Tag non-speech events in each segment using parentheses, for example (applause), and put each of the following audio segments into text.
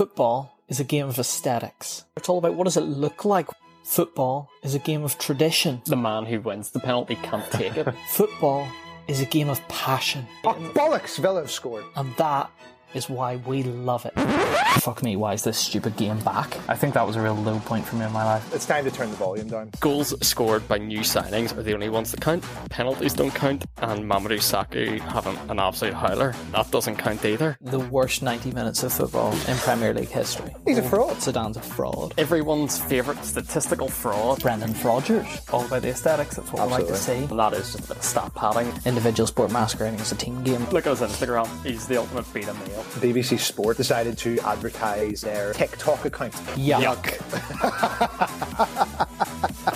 Football is a game of aesthetics. It's all about what does it look like. Football is a game of tradition. The man who wins the penalty can't take it. (laughs) Football is a game of passion. Oh, bollocks! Villa have scored. And that is why we love it. Fuck me, why is this stupid game back? I think that was a real low point for me in my life. It's time to turn the volume down. Goals scored by new signings are the only ones that count. Penalties don't count, and Mamadou Sakho having an absolute howler, that doesn't count either. The worst 90 minutes of football in Premier League history. He's a fraud. Zidane's a fraud. Everyone's favourite statistical fraud. Brendan Rodgers. All about the aesthetics, that's what I like to see. see. And that is just a bit of stat padding. Individual sport masquerading as a team game. Look at his Instagram, he's the ultimate beta male. BBC Sport decided to advertise their TikTok account. Yuck.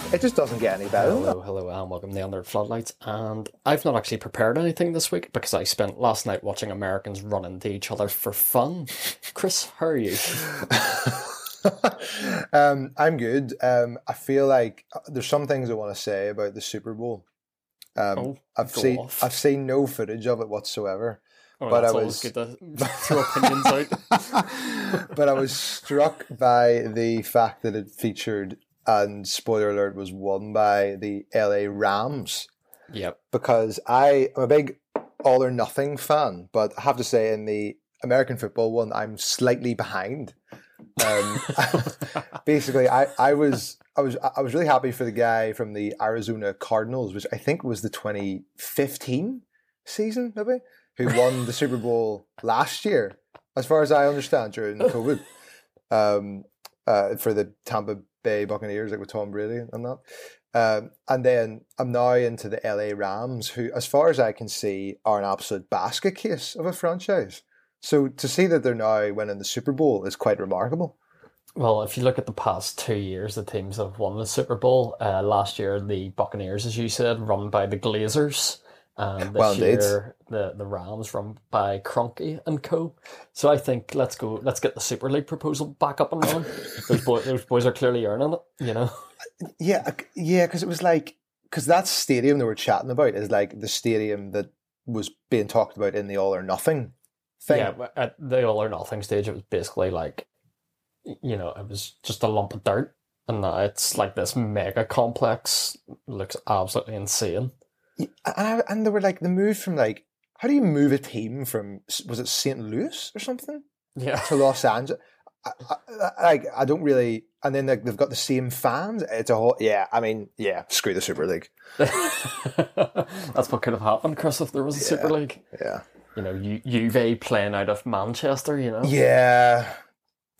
(laughs) It just doesn't get any better. Hello, hello, and welcome to the Under Floodlights. And I've not actually prepared anything this week because I spent last night watching Americans run into each other for fun. (laughs) Chris, how are you? (laughs) um, I'm good. Um, I feel like uh, there's some things I want to say about the Super Bowl. Um, Oh, I've seen off. I've seen no footage of it whatsoever. Oh, But I was- good to (laughs) throw opinions out. (laughs) but I was struck by the fact that it featured, and spoiler alert, was won by the LA Rams. Yep. because I am a big all or nothing fan, but I have to say in the American football one, I'm slightly behind. Um, (laughs) basically, I, I was I was I was really happy for the guy from the Arizona Cardinals, which I think was the 2015 season, maybe, who won the Super Bowl last year, as far as I understand, during COVID, um, uh, for the Tampa Bay Buccaneers, like with Tom Brady and that. Um, and then I'm now into the LA Rams, who, as far as I can see, are an absolute basket case of a franchise. So to see that they're now winning the Super Bowl is quite remarkable. Well, if you look at the past two years, the teams that have won the Super Bowl. Uh, last year, the Buccaneers, as you said, run by the Glazers. Um, and this Well, year, the, the Rams run by Kroenke and Co. So I think let's go. Let's get the Super League proposal back up and (laughs) running. those, boy, those boys are clearly earning it. You know. Yeah, uh, yeah, because it was like because that stadium they were chatting about is like the stadium that was being talked about in the All or Nothing thing. Yeah, at the all or nothing stage, it was basically like, you know, it was just a lump of dirt, and now it's like this mega complex. Looks absolutely insane. And, I, and they were like the move from like how do you move a team from was it St. Louis or something Yeah. to Los Angeles? I, I, I- like I don't really, and then they've got the same fans. It's a whole yeah. I mean yeah, screw the Super League. (laughs) That's what could have happened, Chris, if there was a Super League. Yeah, You know, U- Juve playing out of Manchester, you know? yeah,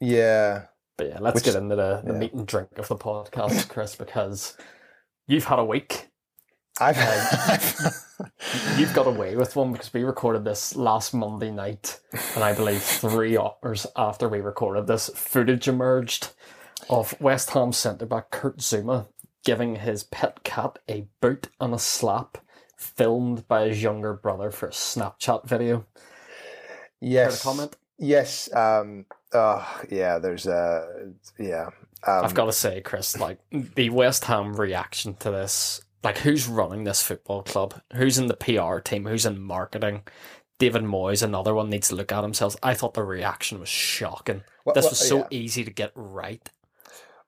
yeah. But yeah, let's Which- get into the, the yeah. meat and drink of the podcast, Chris, because you've had a week. I've, had. (laughs) You've got away with one because we recorded this last Monday night, and I believe three hours after we recorded this, footage emerged of West Ham centre back Kurt Zouma giving his pet cat a boot and a slap, filmed by his younger brother for a Snapchat video. yes. Comment? Yes. Um. Uh, yeah. There's a. yeah. Um, I've got to say, Chris, like the West Ham reaction to this, like who's running this football club? Who's in the PR team? Who's in marketing? David Moyes, another one, needs to look at himself. I thought the reaction was shocking. Well- this well, was so yeah. easy to get right.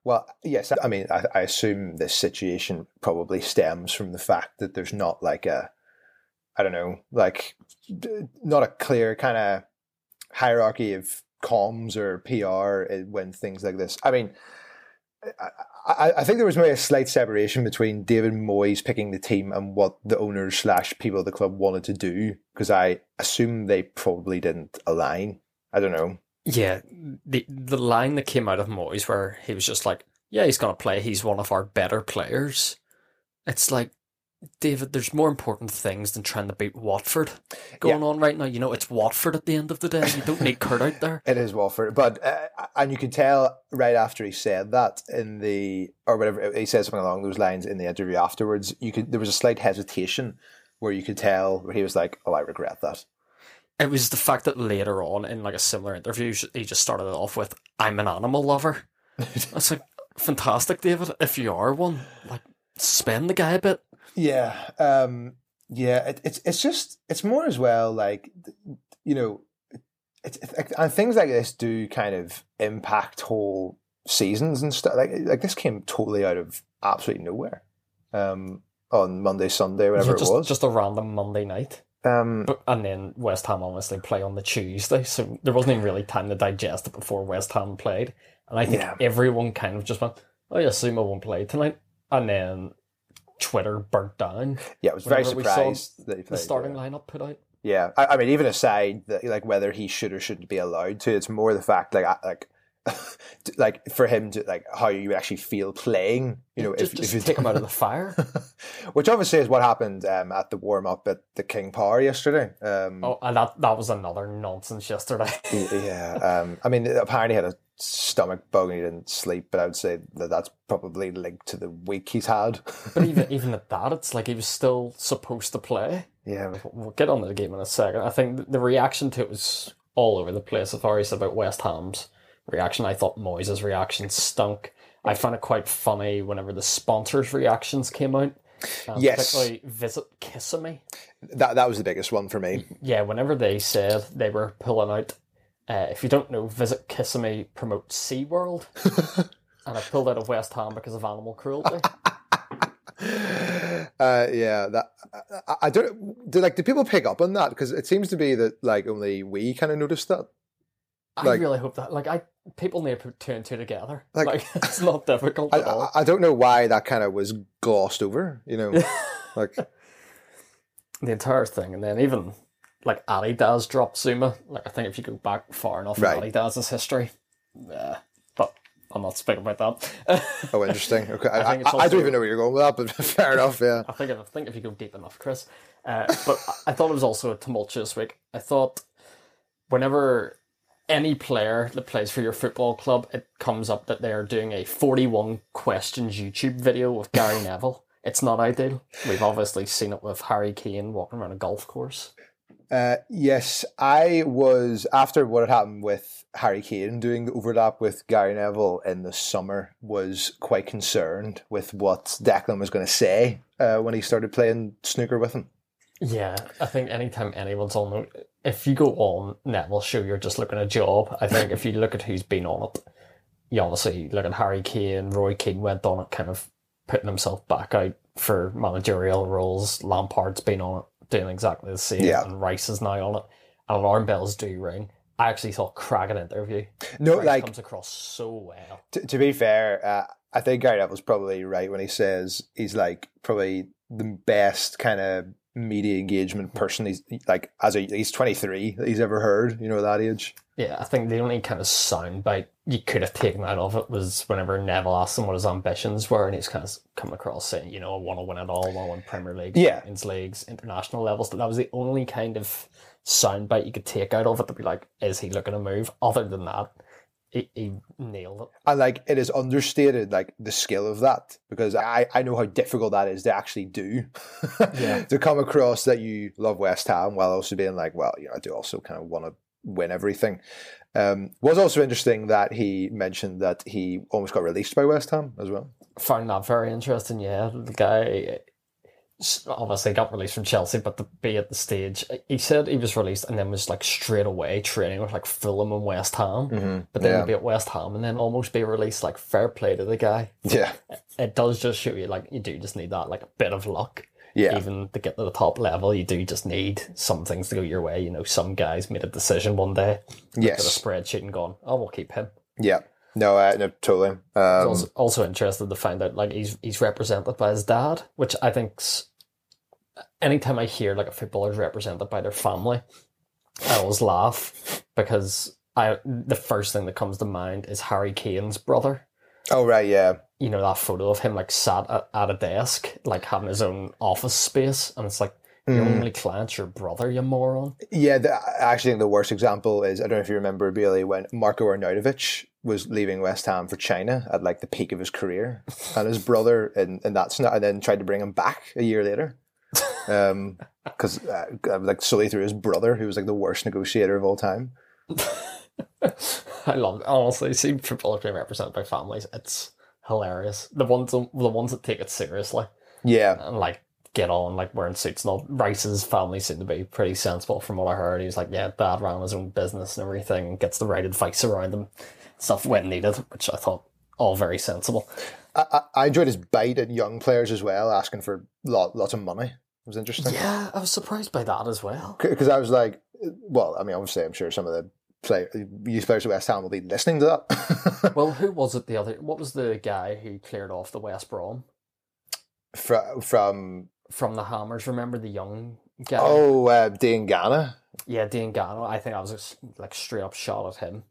Well, yes. I mean, I, I assume this situation probably stems from the fact that there's not like a, I don't know, like not a clear kind of hierarchy of comms or PR uh, when things like this. I mean, I, I, think there was maybe a slight separation between David Moyes picking the team and what the owners slash people of the club wanted to do because I assume they probably didn't align. I don't know. Yeah, the the line that came out of Moyes where he was just like, "Yeah, he's gonna play. He's one of our better players." It's like, David, there's more important things than trying to beat Watford going on right now. You know, it's Watford at the end of the day. You don't need Kurt out there. (laughs) It is Watford, but uh, and you can tell right after he said that in the or whatever he said something along those lines in the interview afterwards. You could there was a slight hesitation where you could tell where he was like, "Oh, I regret that." It was the fact that later on in like a similar interview, he just started it off with, "I'm an animal lover." (laughs) It's like fantastic, David. If you are one, like spend the guy a bit. Yeah, um, yeah. It, it's it's just it's more as well like you know it's, it's, and things like this do kind of impact whole seasons and stuff. Like like this came totally out of absolutely nowhere. Um, on Monday, Sunday, whatever Yeah, just, it was. just a random Monday night. um, But, and then West Ham obviously play on the Tuesday, so there wasn't even really time to digest it before West Ham played. And I think Yeah. everyone kind of just went, "Oh yeah, Zouma won't play tonight," and then Twitter burnt down. yeah, I was very surprised that he The starting yeah. lineup put out. Yeah, I, I mean, even aside that, like whether he should or shouldn't be allowed to, it's more the fact, like, I- like, (laughs) like for him to like how you would actually feel playing. You know, just, if, just if you take him out of the (laughs) fire. (laughs) which obviously is what happened um, at the warm up at the King Power yesterday. Um, Oh, and that that was another nonsense yesterday. Yeah, um, I mean, apparently he had a stomach bug and he didn't sleep, but I would say that that's probably linked to the week he's had. (laughs) but even (laughs) even at that, it's like he was still supposed to play. yeah, We'll get on to the game in a second. I think the reaction to it was all over the place. I've already said about West Ham's reaction. I thought Moyes' reaction stunk. I found it quite funny whenever the sponsors' reactions came out. Um, Yes. Particularly Visit Kissimmee. that that was the biggest one for me. Yeah, whenever they said they were pulling out, uh, if you don't know, Visit Kissimmee promotes SeaWorld. (laughs) and I pulled out of West Ham because of animal cruelty. (laughs) Uh, yeah, that I, I don't. Do like do people pick up on that? Because it seems to be that like only we kind of noticed that. I Like- really hope that, like, I people need to put two and two together. Like- Like, (laughs) it's not difficult I, at all. I, I don't know why that kind of was glossed over. You know, like the entire thing, and then even like Adidas dropped Zouma. Like I think if you go back far enough Right. in Adidas's history, yeah. But I'm not speaking about that. (laughs) oh, interesting. Okay, I, I, think it's I don't even know where you're going with that, but (laughs) fair enough. Yeah, I think if, I think if you go deep enough, Chris. Uh, but I thought it was also a tumultuous week. I thought whenever any player that plays for your football club, it comes up that they are doing a 41 questions YouTube video with Gary Neville. It's not ideal. We've obviously seen it with Harry Kane walking around a golf course. Uh, yes, I was after what had happened with Harry Kane doing the overlap with Gary Neville in the summer. Was quite concerned with what Declan was going to say uh, when he started playing snooker with him. Yeah, I think anytime anyone's on, if you go on Neville's show, you're just looking at a job. I think if you look at who's been on it, you obviously look at Harry Kane, Roy Keane went on it, kind of putting himself back out for managerial roles. Lampard's been on it, doing exactly the same, Yeah. and Rice is now on it. And alarm bells do ring. I actually thought cracking interview. No, Rice like comes across so well. t- to be fair, uh, I think Gary Neville's probably right when he says he's like probably the best kind of media engagement person he's like as a he's 23 that he's ever heard you know that age Yeah, I think the only kind of soundbite you could have taken out of it was whenever Neville asked him what his ambitions were, and he's kind of come across saying, you know, I want to win it all, I want to win Premier League, Yeah. Champions Leagues, international levels. That was the only kind of soundbite you could take out of it to be like, is he looking to move? Other than that, he, he nailed it. and like it is understated like the skill of that because I I know how difficult that is to actually do Yeah. (laughs) to come across that you love West Ham while also being like well you know I do also kind of want to win everything um was also interesting that he mentioned that he almost got released by West Ham as well Found that very interesting. Yeah, the guy obviously got released from Chelsea, but to be at the stage, he said he was released and then was like straight away training with like Fulham and West Ham. mm-hmm. But then Yeah. be at West Ham and then almost be released, like fair play to the guy. yeah It does just show you like you do just need that like a bit of luck. yeah Even to get to the top level, you do just need some things to go your way. You know, some guys made a decision one day, looked at a spreadsheet and gone, "Oh, we'll keep him." yeah no uh, no totally I um, was also, also interested to find out like he's he's represented by his dad, which I think's anytime I hear like a footballer is represented by their family, I always laugh because I the first thing that comes to mind is Harry Kane's brother. oh right yeah You know that photo of him like sat at, at a desk, like having his own office space, and it's like your Mm. only client's your brother, you moron. Yeah, the, I actually think the worst example is I don't know if you remember Bailey when Marko Arnautovic was leaving West Ham for China at like the peak of his career, and his brother and and that's not, and then tried to bring him back a year later, um, (laughs) because uh, like solely through his brother, who was like the worst negotiator of all time. (laughs) I love it. honestly seeing footballers being represented by families. It's hilarious. The ones the ones that take it seriously. Yeah, and like get on, like wearing suits and all. Rice's family seemed to be pretty sensible from what I heard. He was like, yeah, dad ran his own business and everything, gets the right advice around him, stuff when needed, which I thought all very sensible. I, I enjoyed his bite at young players as well, asking for lot, lots of money. It was interesting. Yeah, I was surprised by that as well. Because I was like, well, I mean, obviously, I'm sure some of the play, youth players at West Ham will be listening to that. (laughs) well, who was it the other? What was the guy who cleared off the West Brom? From, from from the Hammers. Remember the young guy? Oh, uh, Diangana. Yeah, Diangana. I think I was like straight up shot at him.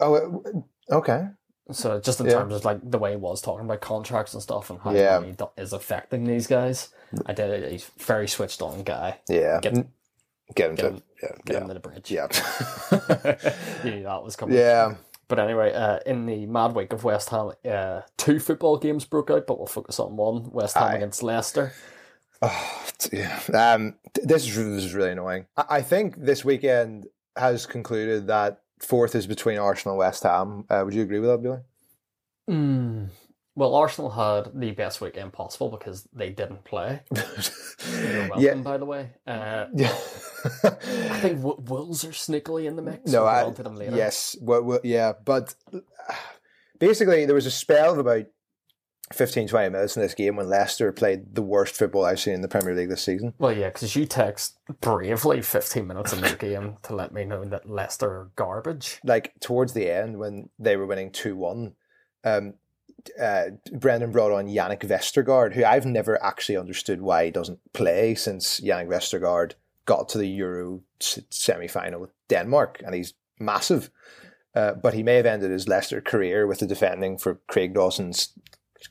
Oh, okay. So just in yeah. terms of like the way he was talking about contracts and stuff and how yeah. money is affecting these guys, I did it. He's very switched on guy. Yeah. Get, get him, get him, yeah, get yeah. him to the bridge. Yeah. (laughs) you knew that was coming. Yeah. But anyway, uh, in the mad week of West Ham, uh, two football games broke out, but we'll focus on one: West Ham Aye. against Leicester. Oh, yeah. (sighs) Um, this is this is really annoying. I, I think this weekend has concluded that fourth is between Arsenal and West Ham. Uh, would you agree with that, Billy? Mm. Well, Arsenal had the best weekend possible because they didn't play. (laughs) Welcome, yeah. by the way. Uh, yeah. I think w- Wolves are sneakily in the mix. No, I, them later. yes, well, well, yeah, but (sighs) basically there was a spell of about 15, 20 minutes in this game when Leicester played the worst football I've seen in the Premier League this season. Well, yeah, because you text bravely 15 minutes in the game to let me know that Leicester are garbage. Like towards the end when they were winning 2 1 um, uh, Brendan brought on Jannik Vestergaard, who I've never actually understood why he doesn't play since Jannik Vestergaard got to the Euro semi final with Denmark, and he's massive. Uh, but he may have ended his Leicester career with the defending for Craig Dawson's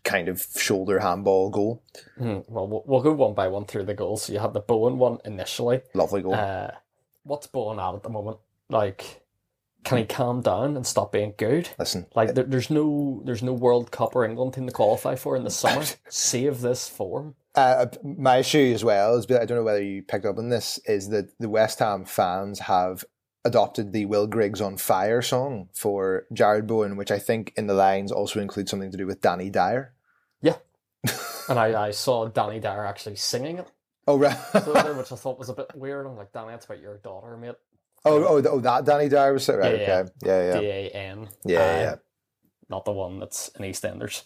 kind of shoulder handball goal. Mm, well, well, we'll go one by one through the goals. So you had the Bowen one initially. Lovely goal. Uh, what's Bowen at at the moment? Like, can he calm down and stop being good? Listen, like there, there's no there's no World Cup or England team to qualify for in the (laughs) summer. Save this form. Uh, my issue as well is I don't know whether you picked up on this is that the West Ham fans have adopted the Will Griggs on Fire song for Jarrod Bowen, which I think in the lines also includes something to do with Danny Dyer. Yeah, (laughs) and I, I saw Danny Dyer actually singing it. Oh right, which I (laughs) thought was a bit weird. I'm like, Danny, that's about your daughter, mate. Oh, oh, oh, that Danny Dyer was right. Yeah, okay, yeah, yeah. D A N. Yeah, yeah. Not the one that's in EastEnders.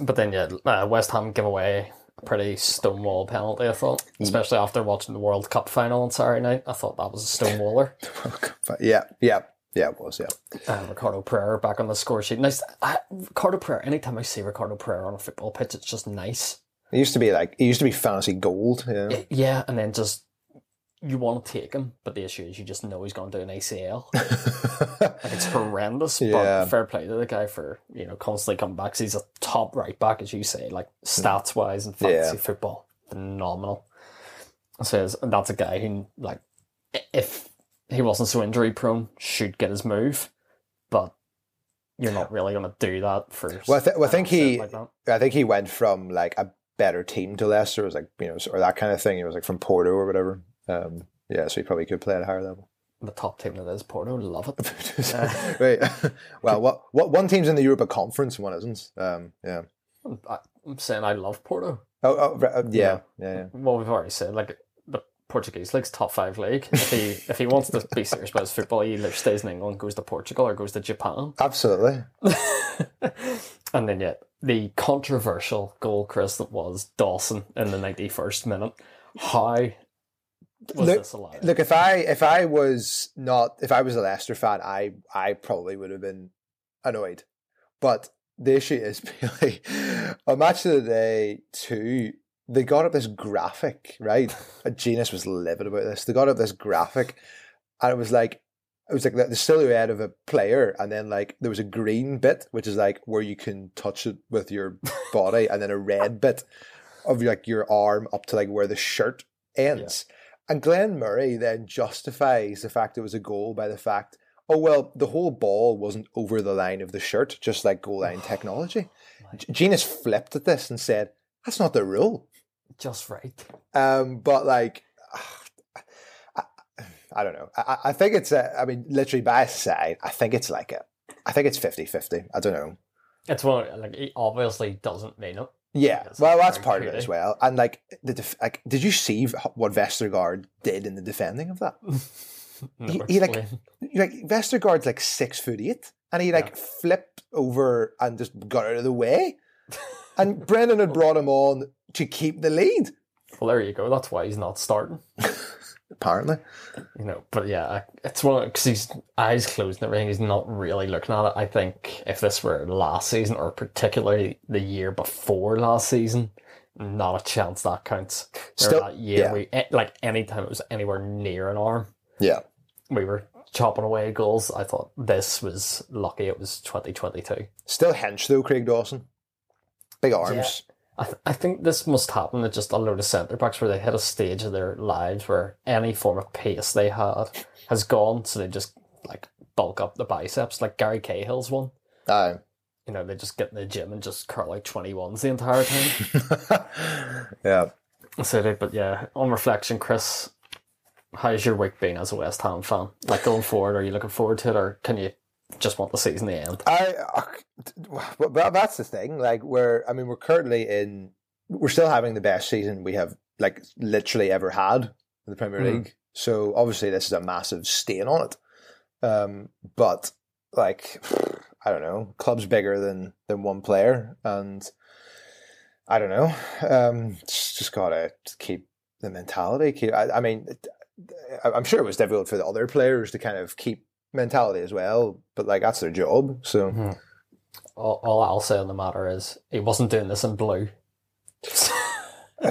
But then, yeah, uh, West Ham give away a pretty stonewall penalty. I thought, mm. especially after watching the World Cup final on Saturday night. I thought that was a stonewaller. (laughs) yeah, yeah. Yeah, it was, yeah. Uh, Ricardo Pereira back on the score sheet. Nice. I, Ricardo Pereira, anytime I see Ricardo Pereira on a football pitch, it's just nice. It used to be like, it used to be fantasy gold. Yeah. Yeah, and then just you want to take him, but the issue is you just know he's going to do an ACL. (laughs) like it's horrendous. Yeah. But fair play to the guy for you know constantly coming back. he's a top right back, as you say, like hmm. stats wise and fantasy yeah. football, phenomenal. So and that's a guy who like if he wasn't so injury prone, should get his move, but you're not really going to do that for. Well, I, th- well, I think he, like I think he went from like a better team to Leicester, was like you know, or that kind of thing. He was like from Porto or whatever. Um, yeah, so he probably could play at a higher level. The top team that is Porto, love it. uh, (laughs) right. (laughs) well, what what one team's in the Europa Conference, and one isn't. Um, yeah. I, am saying I love Porto. Oh, oh uh, yeah, yeah, yeah. Well, we've already said like the Portuguese league's top five league. If he if he wants to be (laughs) serious about his football, he either stays in England, goes to Portugal, or goes to Japan. Absolutely. and then yeah, the controversial goal, Chris, that was Dawson in the ninety first minute. How look, look, if I if I was not if I was a Leicester fan, I I probably would have been annoyed. But the issue is (laughs) really a match of the day two. They got up this graphic, right? a Genius was livid about this. They got up this graphic, and it was like it was like the silhouette of a player, and then like there was a green bit, which is like where you can touch it with your body, and then a red bit of like your arm up to like where the shirt (laughs) ends. Yeah. And Glenn Murray then justifies the fact it was a goal by the fact, oh, well, the whole ball wasn't over the line of the shirt, just like goal line (sighs) technology. Genius flipped at this and said, that's not the rule. Just right. Um, but like, (sighs) I, I don't know. I, I, think it's a, I mean, literally by side, I think it's like a, I think it's 50 50. I don't know. It's one, like, he obviously doesn't mean it. Yeah, well, that's part of it as well. And like the def- like, did you see what Vestergaard did in the defending of that? No, (laughs) He- he, like- like Vestergaard's like six foot eight, and he like flipped over and just got out of the way. (laughs) And Brendan had brought him on to keep the lead, well, there you go. That's why he's not starting. (laughs) apparently. You know, but yeah, it's one because he's eyes closed and everything. He's not really looking at it. I think if this were last season or particularly the year before last season, not a chance that counts. Still- that year, yeah. we eh, like anytime it was anywhere near an arm, Yeah, we were chopping away goals. I thought this was lucky. It was twenty twenty two. still hench though, Craig Dawson. Big arms. I, th- I think this must happen at just a load of centre backs where they hit a stage of their lives where any form of pace they had has gone, so they just like bulk up the biceps, like Gary Cahill's one. Aye. You know, they just get in the gym and just curl like twenty ones the entire time. (laughs) yeah. so they, but yeah, on reflection, Chris, how's your week been as a West Ham fan? Like going forward, are you looking forward to it, or can you just want the season to end? I, well, but that's the thing. Like we're, I mean, we're currently in, we're still having the best season we have like literally ever had in the Premier Mhm. League. So obviously this is a massive stain on it. Um, but like, I don't know, club's bigger than than one player, and I don't know. Um, just, just gotta keep the mentality. Keep. I, I mean, I'm sure it was difficult for the other players to kind of keep mentality as well, but like that's their job. So. Hmm. All, all I'll say on the matter is he wasn't doing this in blue. (laughs)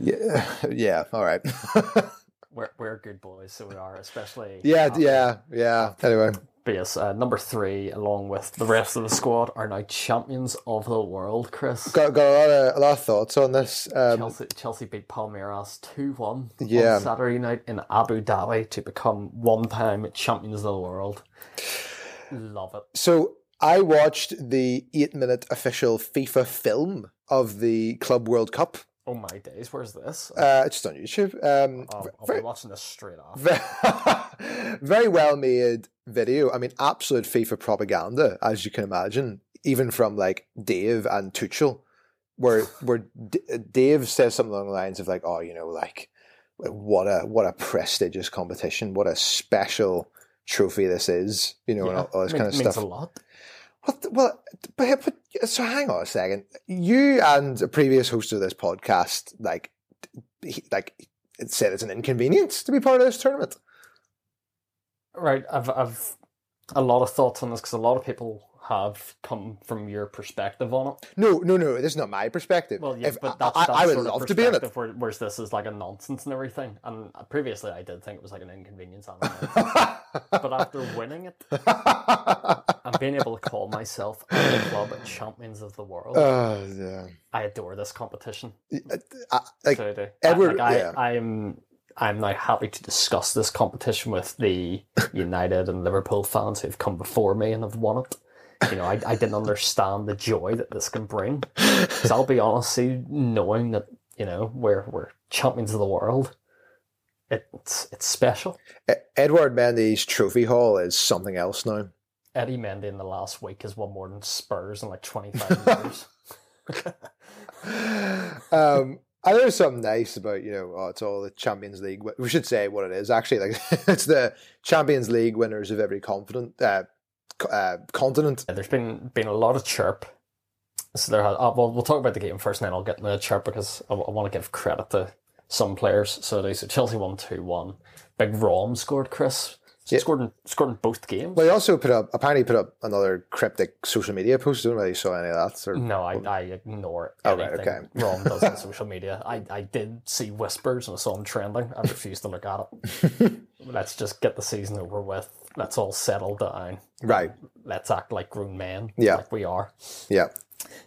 yeah, yeah, all right. (laughs) We're, we're good boys, so we are, especially. yeah, after yeah, yeah. Anyway, BS. Uh, number three, along with the rest of the squad, are now champions of the world, Chris. got got a lot of a lot of thoughts on this. Um, Chelsea, Chelsea beat Palmeiras 2 1 Yeah. on Saturday night in Abu Dhabi to become one time champions of the world. Love it. so I watched the eight-minute official FIFA film of the Club World Cup. Oh my days, where's this? Uh, it's just on YouTube. Um, I'll, I'll very, be watching this straight off. (laughs) very, very well made video. I mean, absolute FIFA propaganda, as you can imagine, even from like Dave and Tuchel, where (laughs) where D- Dave says something along the lines of like, "Oh, you know, like what a what a prestigious competition, what a special trophy this is," you know, and all, all this Mean- kind of stuff. a lot. What? Well, but, but so hang on a second. You and a previous host of this podcast, like, he, like, it said it's an inconvenience to be part of this tournament. Right, I've I've a lot of thoughts on this because a lot of people have come from your perspective on it. No, no, no. This is not my perspective. Well, yeah, If- but I, that's, I, I would love to be in it. whereas this is like a nonsense and everything. And previously, I did think it was like an inconvenience. (laughs) But after winning it and being able to call myself the club champions of the world, Oh, yeah. I adore this competition. Uh, I, like, So I do. Edward- I, like, yeah. I, I'm I'm now happy to discuss this competition with the United and Liverpool fans who've come before me and have won it. You know, I, I didn't understand the joy that this can bring. Because I'll be honest, knowing that you know we're we're champions of the world, it's it's special. Edward Mendy's trophy haul is something else now. Eddie Mendy in the last week has won more than Spurs in like twenty five (laughs) years. (laughs) um, I know there's something nice about you know oh, it's all the Champions League. We should say what it is actually. Like (laughs) it's the Champions League winners of every confident uh, uh, continent. There's been been a lot of chirp. So there, uh, well, we'll talk about the game first, and then I'll get into the chirp because I, want to give credit to some players. So they so Chelsea won two one. Big Rom scored. Chris Yeah. scored in, scored in both games. Well, he also put up apparently put up another cryptic social media post. I don't know you saw any of that. Or, no, I, I ignore Oh, right, anything okay. Rom does on (laughs) social media. I, I did see whispers and I saw him trending. I refused to look at it. (laughs) Let's just get the season over with. Let's all settle down. Right. Let's act like grown men. Yeah. like we are. Yeah.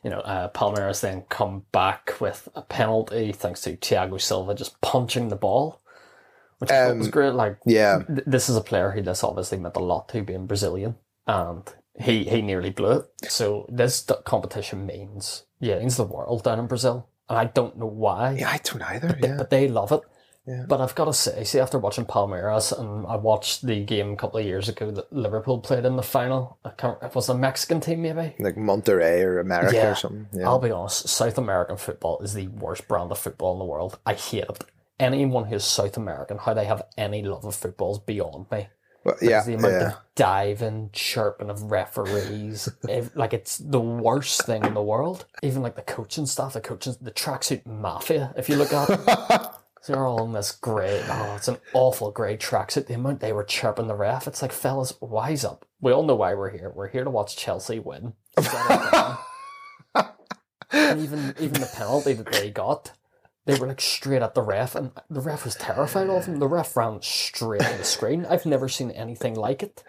you know, uh, Palmeiras then come back with a penalty thanks to Thiago Silva just punching the ball, which thought was Um, great. Like, Yeah. th- this is a player who this obviously meant a lot to, being Brazilian, and he he nearly blew it. So this d- competition means yeah, means the world down in Brazil, and I don't know why, Yeah, I don't either. Yeah. but they love it. Yeah. But I've got to say, see, after watching Palmeiras, and I watched the game a couple of years ago that Liverpool played in the final. I can't. It was a Mexican team, maybe. Like Monterrey or America Yeah. or something. Yeah. I'll be honest. South American football is the worst brand of football in the world. I hate it. Anyone who's South American, how they have any love of football is beyond me. Well, yeah. the amount yeah. of diving, chirping of referees, (laughs) if, like it's the worst thing in the world. Even like the coaching staff, the coaching, the tracksuit mafia. If you look at (laughs) they're all in this grey. Oh, it's an awful grey tracksuit. The amount they were chirping the ref, it's like, fellas, wise up. We all know why we're here. We're here to watch Chelsea win. Is that it? (laughs) and even even the penalty that they got, they were like straight at the ref, and the ref was terrified of them. The ref ran straight to the screen. I've never seen anything like it.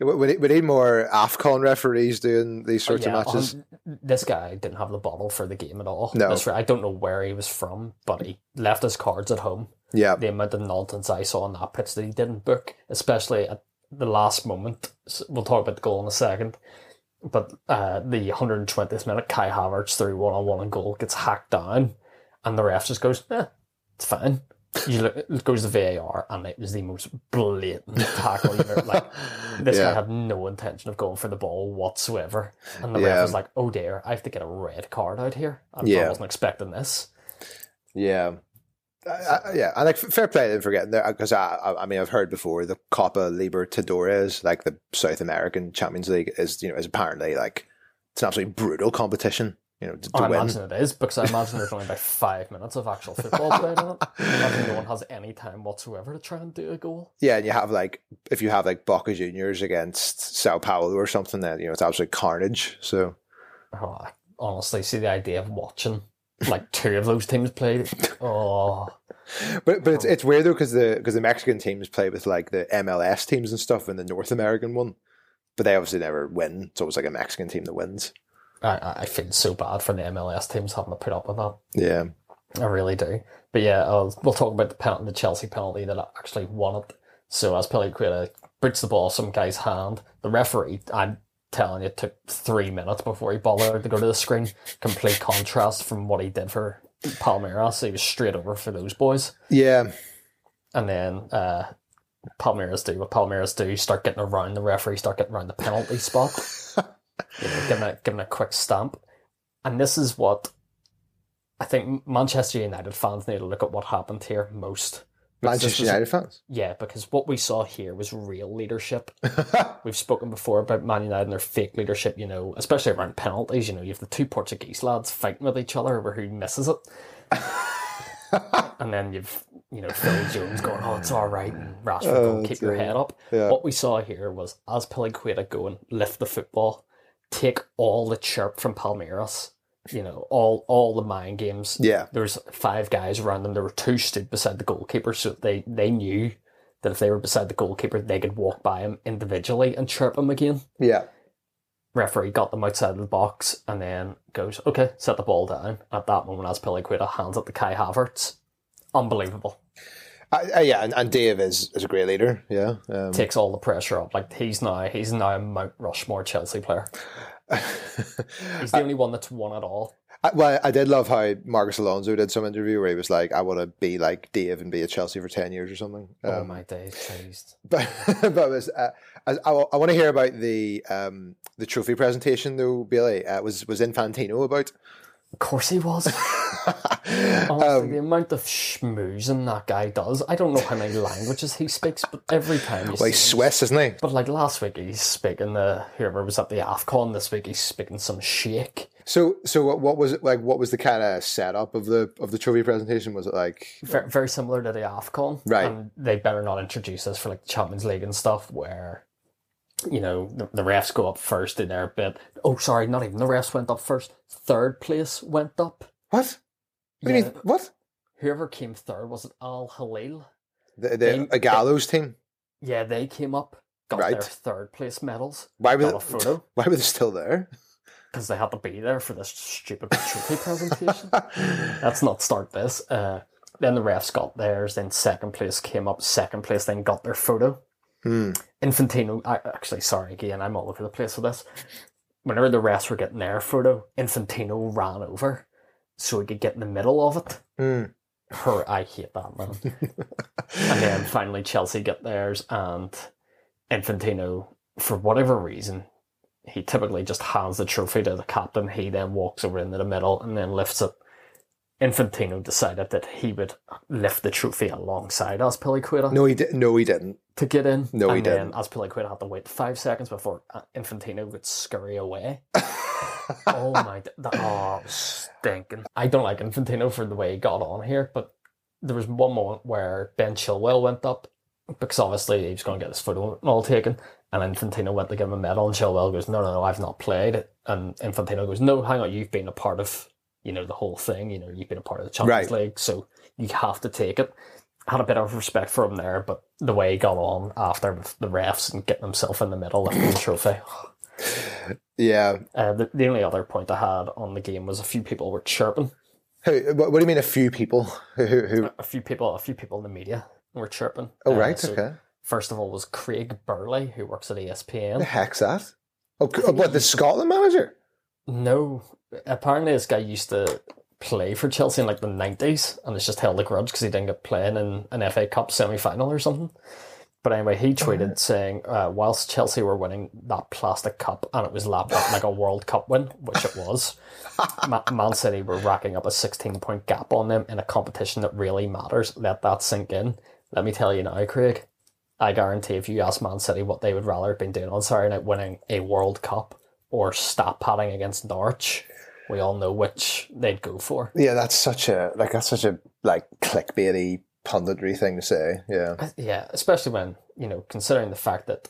We, need- we need more AFCON referees doing these sorts Yeah, of matches. um, this guy didn't have the bottle for the game at all. No. This I don't know where he was from, but he left his cards at home. yeah. The amount of nonsense I saw on that pitch that he didn't book, especially at the last moment. We'll talk about the goal in a second. But uh, the 120th minute, Kai Havertz through one on one and goal gets hacked down, and the ref just goes, eh, it's fine. You look, it goes to VAR, and it was the most blatant tackle. You know, like (laughs) this Yeah. guy had no intention of going for the ball whatsoever, and the Yeah. ref was like, "Oh dear, I have to get a red card out here." I, I Yeah. wasn't expecting this. Yeah. I, I, yeah, and like fair play to them for getting there because I, I, I mean, I've heard before the Copa Libertadores, like the South American Champions League, is you know is apparently like it's an absolutely brutal competition. You know, to, to I win. imagine it is because I imagine there's only about (laughs) five minutes of actual football played in it. I imagine no one has any time whatsoever to try and do a goal. Yeah, and you have like if you have like Boca Juniors against Sao Paulo or something, then you know it's absolute carnage. So Oh, I honestly see the idea of watching like two of those teams play. (laughs) Oh, But but it's it's weird though because the because the Mexican teams play with like the MLS teams and stuff in the North American one, but they obviously never win. It's always like a Mexican team that wins. I, I feel so bad for the MLS teams having to put up with that. Yeah, I really do. But yeah, uh, we'll talk about the penalty, the Chelsea penalty that actually won it. So Azpilicueta boots the ball some guy's hand, the referee, I'm telling you, took three minutes before he bothered to go to the screen. Complete contrast from what he did for Palmeiras. He was straight over for those boys. yeah, And then uh, Palmeiras do what Palmeiras do, start getting around the referee, start getting around the penalty spot, you know, giving a, giving a quick stamp. And this is what I think Manchester United fans need to look at what happened here most. Manchester was- United fans. Yeah, because what we saw here was real leadership. (laughs) We've spoken before about Man United and their fake leadership, you know, especially around penalties. You know, you have the two Portuguese lads fighting with each other over who misses it. (laughs) and then you've, you know, Phil Jones going, oh, it's all right. And Rashford Oh, going, keep your dear. head up. Yeah. What we saw here was Azpilicueta going, lift the football, take all the chirp from Palmeiras, you know, all all the mind games. Yeah, There was five guys around them. There were two stood beside the goalkeeper, so they, they knew that if they were beside the goalkeeper, they could walk by him individually and chirp him again. yeah, Referee got them outside of the box and then goes, okay, set the ball down. At that moment, Azpilicueta hands it to Kai Havertz. Unbelievable. I, I, yeah. And, and Dave is, is a great leader. Yeah, um, Takes all the pressure up. Like he's now he's now a Mount Rushmore Chelsea player. (laughs) He's the only one that's won at all. I, well, I did love how Marcos Alonso did some interview where he was like, "I want to be like Dave and be at Chelsea for ten years or something." oh Um, my days, please. (laughs) but but it was, uh, I, I, I want to hear about the um, the trophy presentation though. Billy uh, was was Infantino about. Of course he was. (laughs) Honestly, um, the amount of schmoozing that guy does. I don't know how many languages he speaks, but every time you well, he's him- Swiss, isn't he? But like last week, he's speaking the whoever was at the Afcon. This week, he's speaking some shake. So so what, what was it like? What was the kind of setup of the of the trophy presentation? Was it like Very, very similar to the Afcon, Right. And they better not introduce us for like Champions League and stuff, where you know the, the refs go up first in their bit. Oh, sorry, not even the refs went up first. Third place went up. what? What do you Yeah. mean? What? Whoever came third was it Al Hilal? The, the They- Ighalo's team? Yeah, they came up, got Right. their third place medals. Why were Got they, a photo (laughs) why were they still there? because they had to be there for this stupid (laughs) trophy presentation. Let's not start this. Uh, then the refs got theirs. Then second place came up. Second place then got their photo. Hmm. Infantino, I, actually, sorry again, I'm all over the place with this. Whenever the rest were getting their photo, Infantino ran over so he could get in the middle of it. Hmm. her, I hate that man. and then (laughs) finally Chelsea get theirs, and Infantino, for whatever reason, he typically just hands the trophy to the captain. He then walks over into the middle and then lifts it. Infantino decided that he would lift the trophy alongside Azpilicueta No, he did. No, he didn't. To get in. No, he and then didn't. Azpilicueta had to wait five seconds before uh, Infantino would scurry away. (laughs) oh my! That, oh, stinking. I don't like Infantino for the way he got on here, but there was one moment where Ben Chilwell went up because obviously he was going to get his photo all taken, and Infantino went to give him a medal, and Chilwell goes, "No, no, no, I've not played." And Infantino goes, "No, hang on, you've been a part of you know the whole thing. You know, you've been a part of the Champions Right. League, so you have to take it." Had a bit of respect for him there, but the way he got on after with the refs and getting himself in the middle lifting the trophy. Yeah. Uh, the, the only other point I had on the game was a few people were chirping. Who, what, what do you mean? A few people who? who, who A few people, a few people in the media were chirping. oh, Uh, right. so okay. First of all, was Craig Burley, who works at ESPN. The heck's that? Oh, what the Scotland manager? No, apparently this guy used to play for Chelsea in like the nineties, and it's just held a grudge because he didn't get playing in an FA Cup semi final or something. But anyway, he tweeted saying, uh, whilst Chelsea were winning that plastic cup and it was lapped up like a World Cup win, which it was, (laughs) Ma- Man City were racking up a 16 point gap on them in a competition that really matters. Let that sink in. Let me tell you now, Craig, I guarantee if you ask Man City what they would rather have been doing on Saturday night, winning a World Cup or stat padding against Norwich, we all know which they'd go for. Yeah, that's such a like that's such a like clickbaity punditry thing to say. Yeah. Yeah, especially when, you know, considering the fact that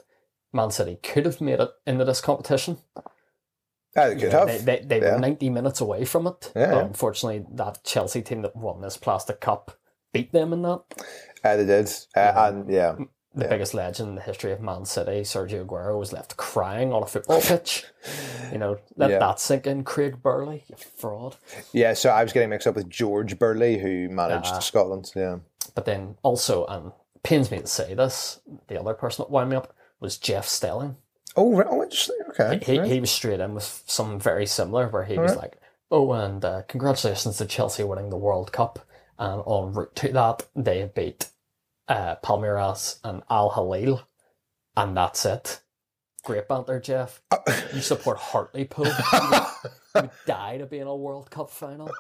Man City could have made it into this competition. Ah, they could know, have. They, they, they Yeah. were 90 minutes away from it. Yeah, But yeah. unfortunately, that Chelsea team that won this plastic cup beat them in that. Ah, they did. Uh, and yeah. The Yeah. biggest legend in the history of Man City, Sergio Aguero, was left crying on a football (laughs) pitch. You know, let Yeah. that sink in, Craig Burley, you fraud. Yeah, so I was getting mixed up with George Burley, who managed Ah. Scotland. Yeah. But then also, and pains me to say this, the other person that wound me up was Jeff Stelling. Oh, right. oh interesting. Okay. He, right. he was straight in with something very similar where he was Alright. like, oh, and uh, congratulations to Chelsea winning the World Cup. And en route to that, they beat uh, Palmeiras and Al Hilal. And that's it. Great banter, Jeff. You support Hartlepool. (laughs) you, you die to be in a World Cup final.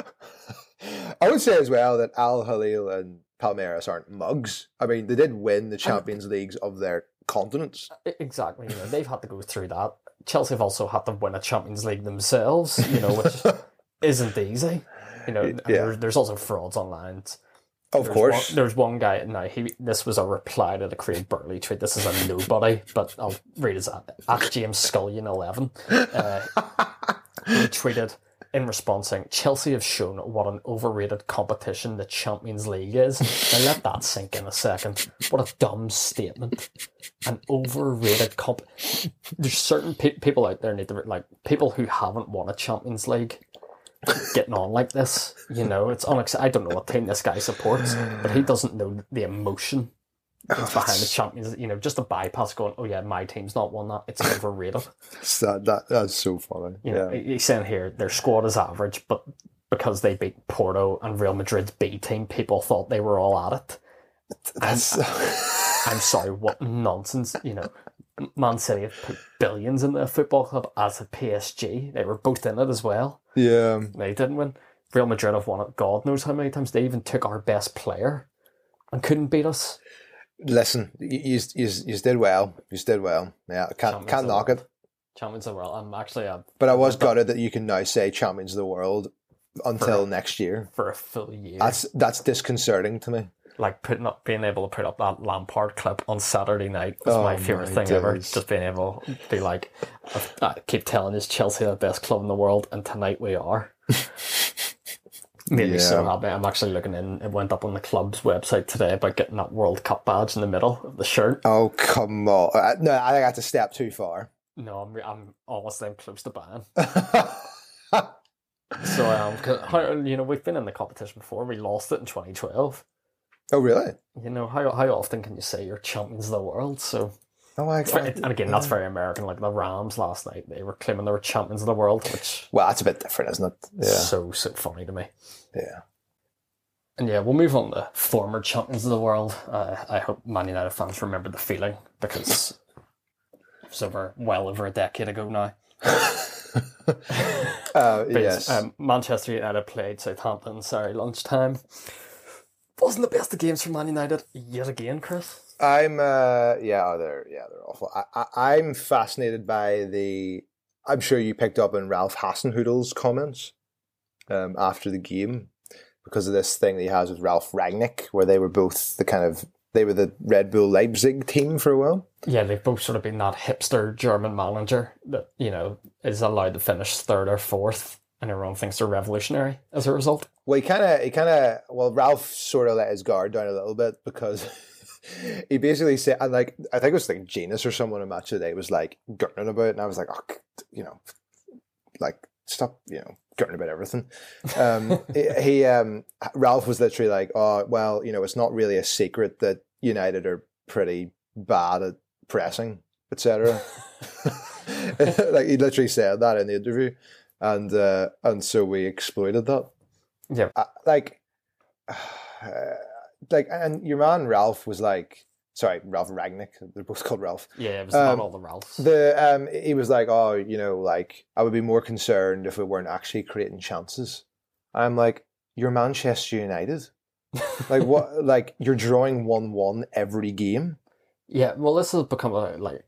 (laughs) I would say as well that Al Hilal and Palmeiras aren't mugs. I mean, they did win the Champions Leagues of their continents. E- Exactly. You know, they've had to go through that. Chelsea have also had to win a Champions League themselves, you know, which (laughs) isn't easy. You know, Yeah. there, there's also frauds online. Of There's course. one, there's one guy. Now he this was a reply to the Craig Burley tweet. This is a nobody, but I'll read his at, at James Scullion eleven. Uh, he tweeted in response saying, "Chelsea have shown what an overrated competition the Champions League is." Now let that sink in a second. What a dumb statement. An overrated comp. There's certain pe- people out there need to like people who haven't won a Champions League getting on like this. You know, it's unex- I don't know what team this guy supports, but he doesn't know the emotion oh, that's behind the champions. You know, just a bypass going, oh yeah, my team's not won that. It's overrated. That, that, that's so funny. You know, he's saying here their squad is average, but because they beat Porto and Real Madrid's B team, people thought they were all at it. That's, I'm sorry, what nonsense. You know, Man City have put billions in their football club as a PSG. They were both in it as well. yeah. They didn't win. Real Madrid have won it. God knows how many times they even took our best player and couldn't beat us. Listen, you, you, did well. You did well. Yeah, can't, Champions can't of knock the it. Champions of the world. I'm actually uh, But I was gutted that you can now say champions of the world until next year. for a full year. That's that's disconcerting to me. Like putting up, being able to put up that Lampard clip on Saturday night was Oh my favorite my thing ever. Just being able to be like, I keep telling us Chelsea are the best club in the world, and tonight we are. (laughs) Made me so happy. I'm actually looking in. It went up on the club's website today about getting that World Cup badge in the middle of the shirt. Oh come on! Uh, No, I think that's a step too far. No, I'm, I'm almost then close to buying. (laughs) So, um, you know, we've been in the competition before. We lost it in 2012. Oh really? You know, how how often can you say you're champions of the world? So, Oh very- god! and again, that's very American. Like the Rams last night, they were claiming they were champions of the world, which Well, that's a bit different, isn't it? Yeah, so so funny to me. yeah. And yeah, we'll move on to former champions of the world. Uh, I hope Man United fans remember the feeling because it's over well over a decade ago now. (laughs) uh, (laughs) yes. Um, Manchester United played Southampton Sorry, lunchtime. Wasn't the best of games for Man United yet again, Chris. I'm uh yeah oh, they're yeah they're awful. I, I I'm fascinated by the. I'm sure you picked up on Ralph Hasenhüttl's comments um, after the game because of this thing that he has with Ralf Rangnick, where they were both the kind of they were the Red Bull Leipzig team for a while. Yeah, they've both sort of been that hipster German manager that you know is allowed to finish third or fourth, and everyone thinks they're revolutionary as a result. Well, he kind of, he kind of, well, Ralph sort of let his guard down a little bit because (laughs) he basically said, and like, I think it was like Jenas or someone in match today was like gurning about it, and I was like, oh, you know, like stop, you know, gurning about everything. Um, (laughs) he, um, Ralph was literally like, oh, well, you know, it's not really a secret that United are pretty bad at pressing, etc. (laughs) like he literally said that in the interview, and uh, and so we exploited that. Yeah, uh, like, uh, (sighs) like, and your man Ralph was like, sorry, Ralf Rangnick. They're both called Ralph. Yeah, it was um, not all the Ralphs. The um, he was like, oh, you know, like I would be more concerned if we weren't actually creating chances. I'm like, you're Manchester United. (laughs) like what? Like you're drawing one-one every game. Yeah, well, this has become a like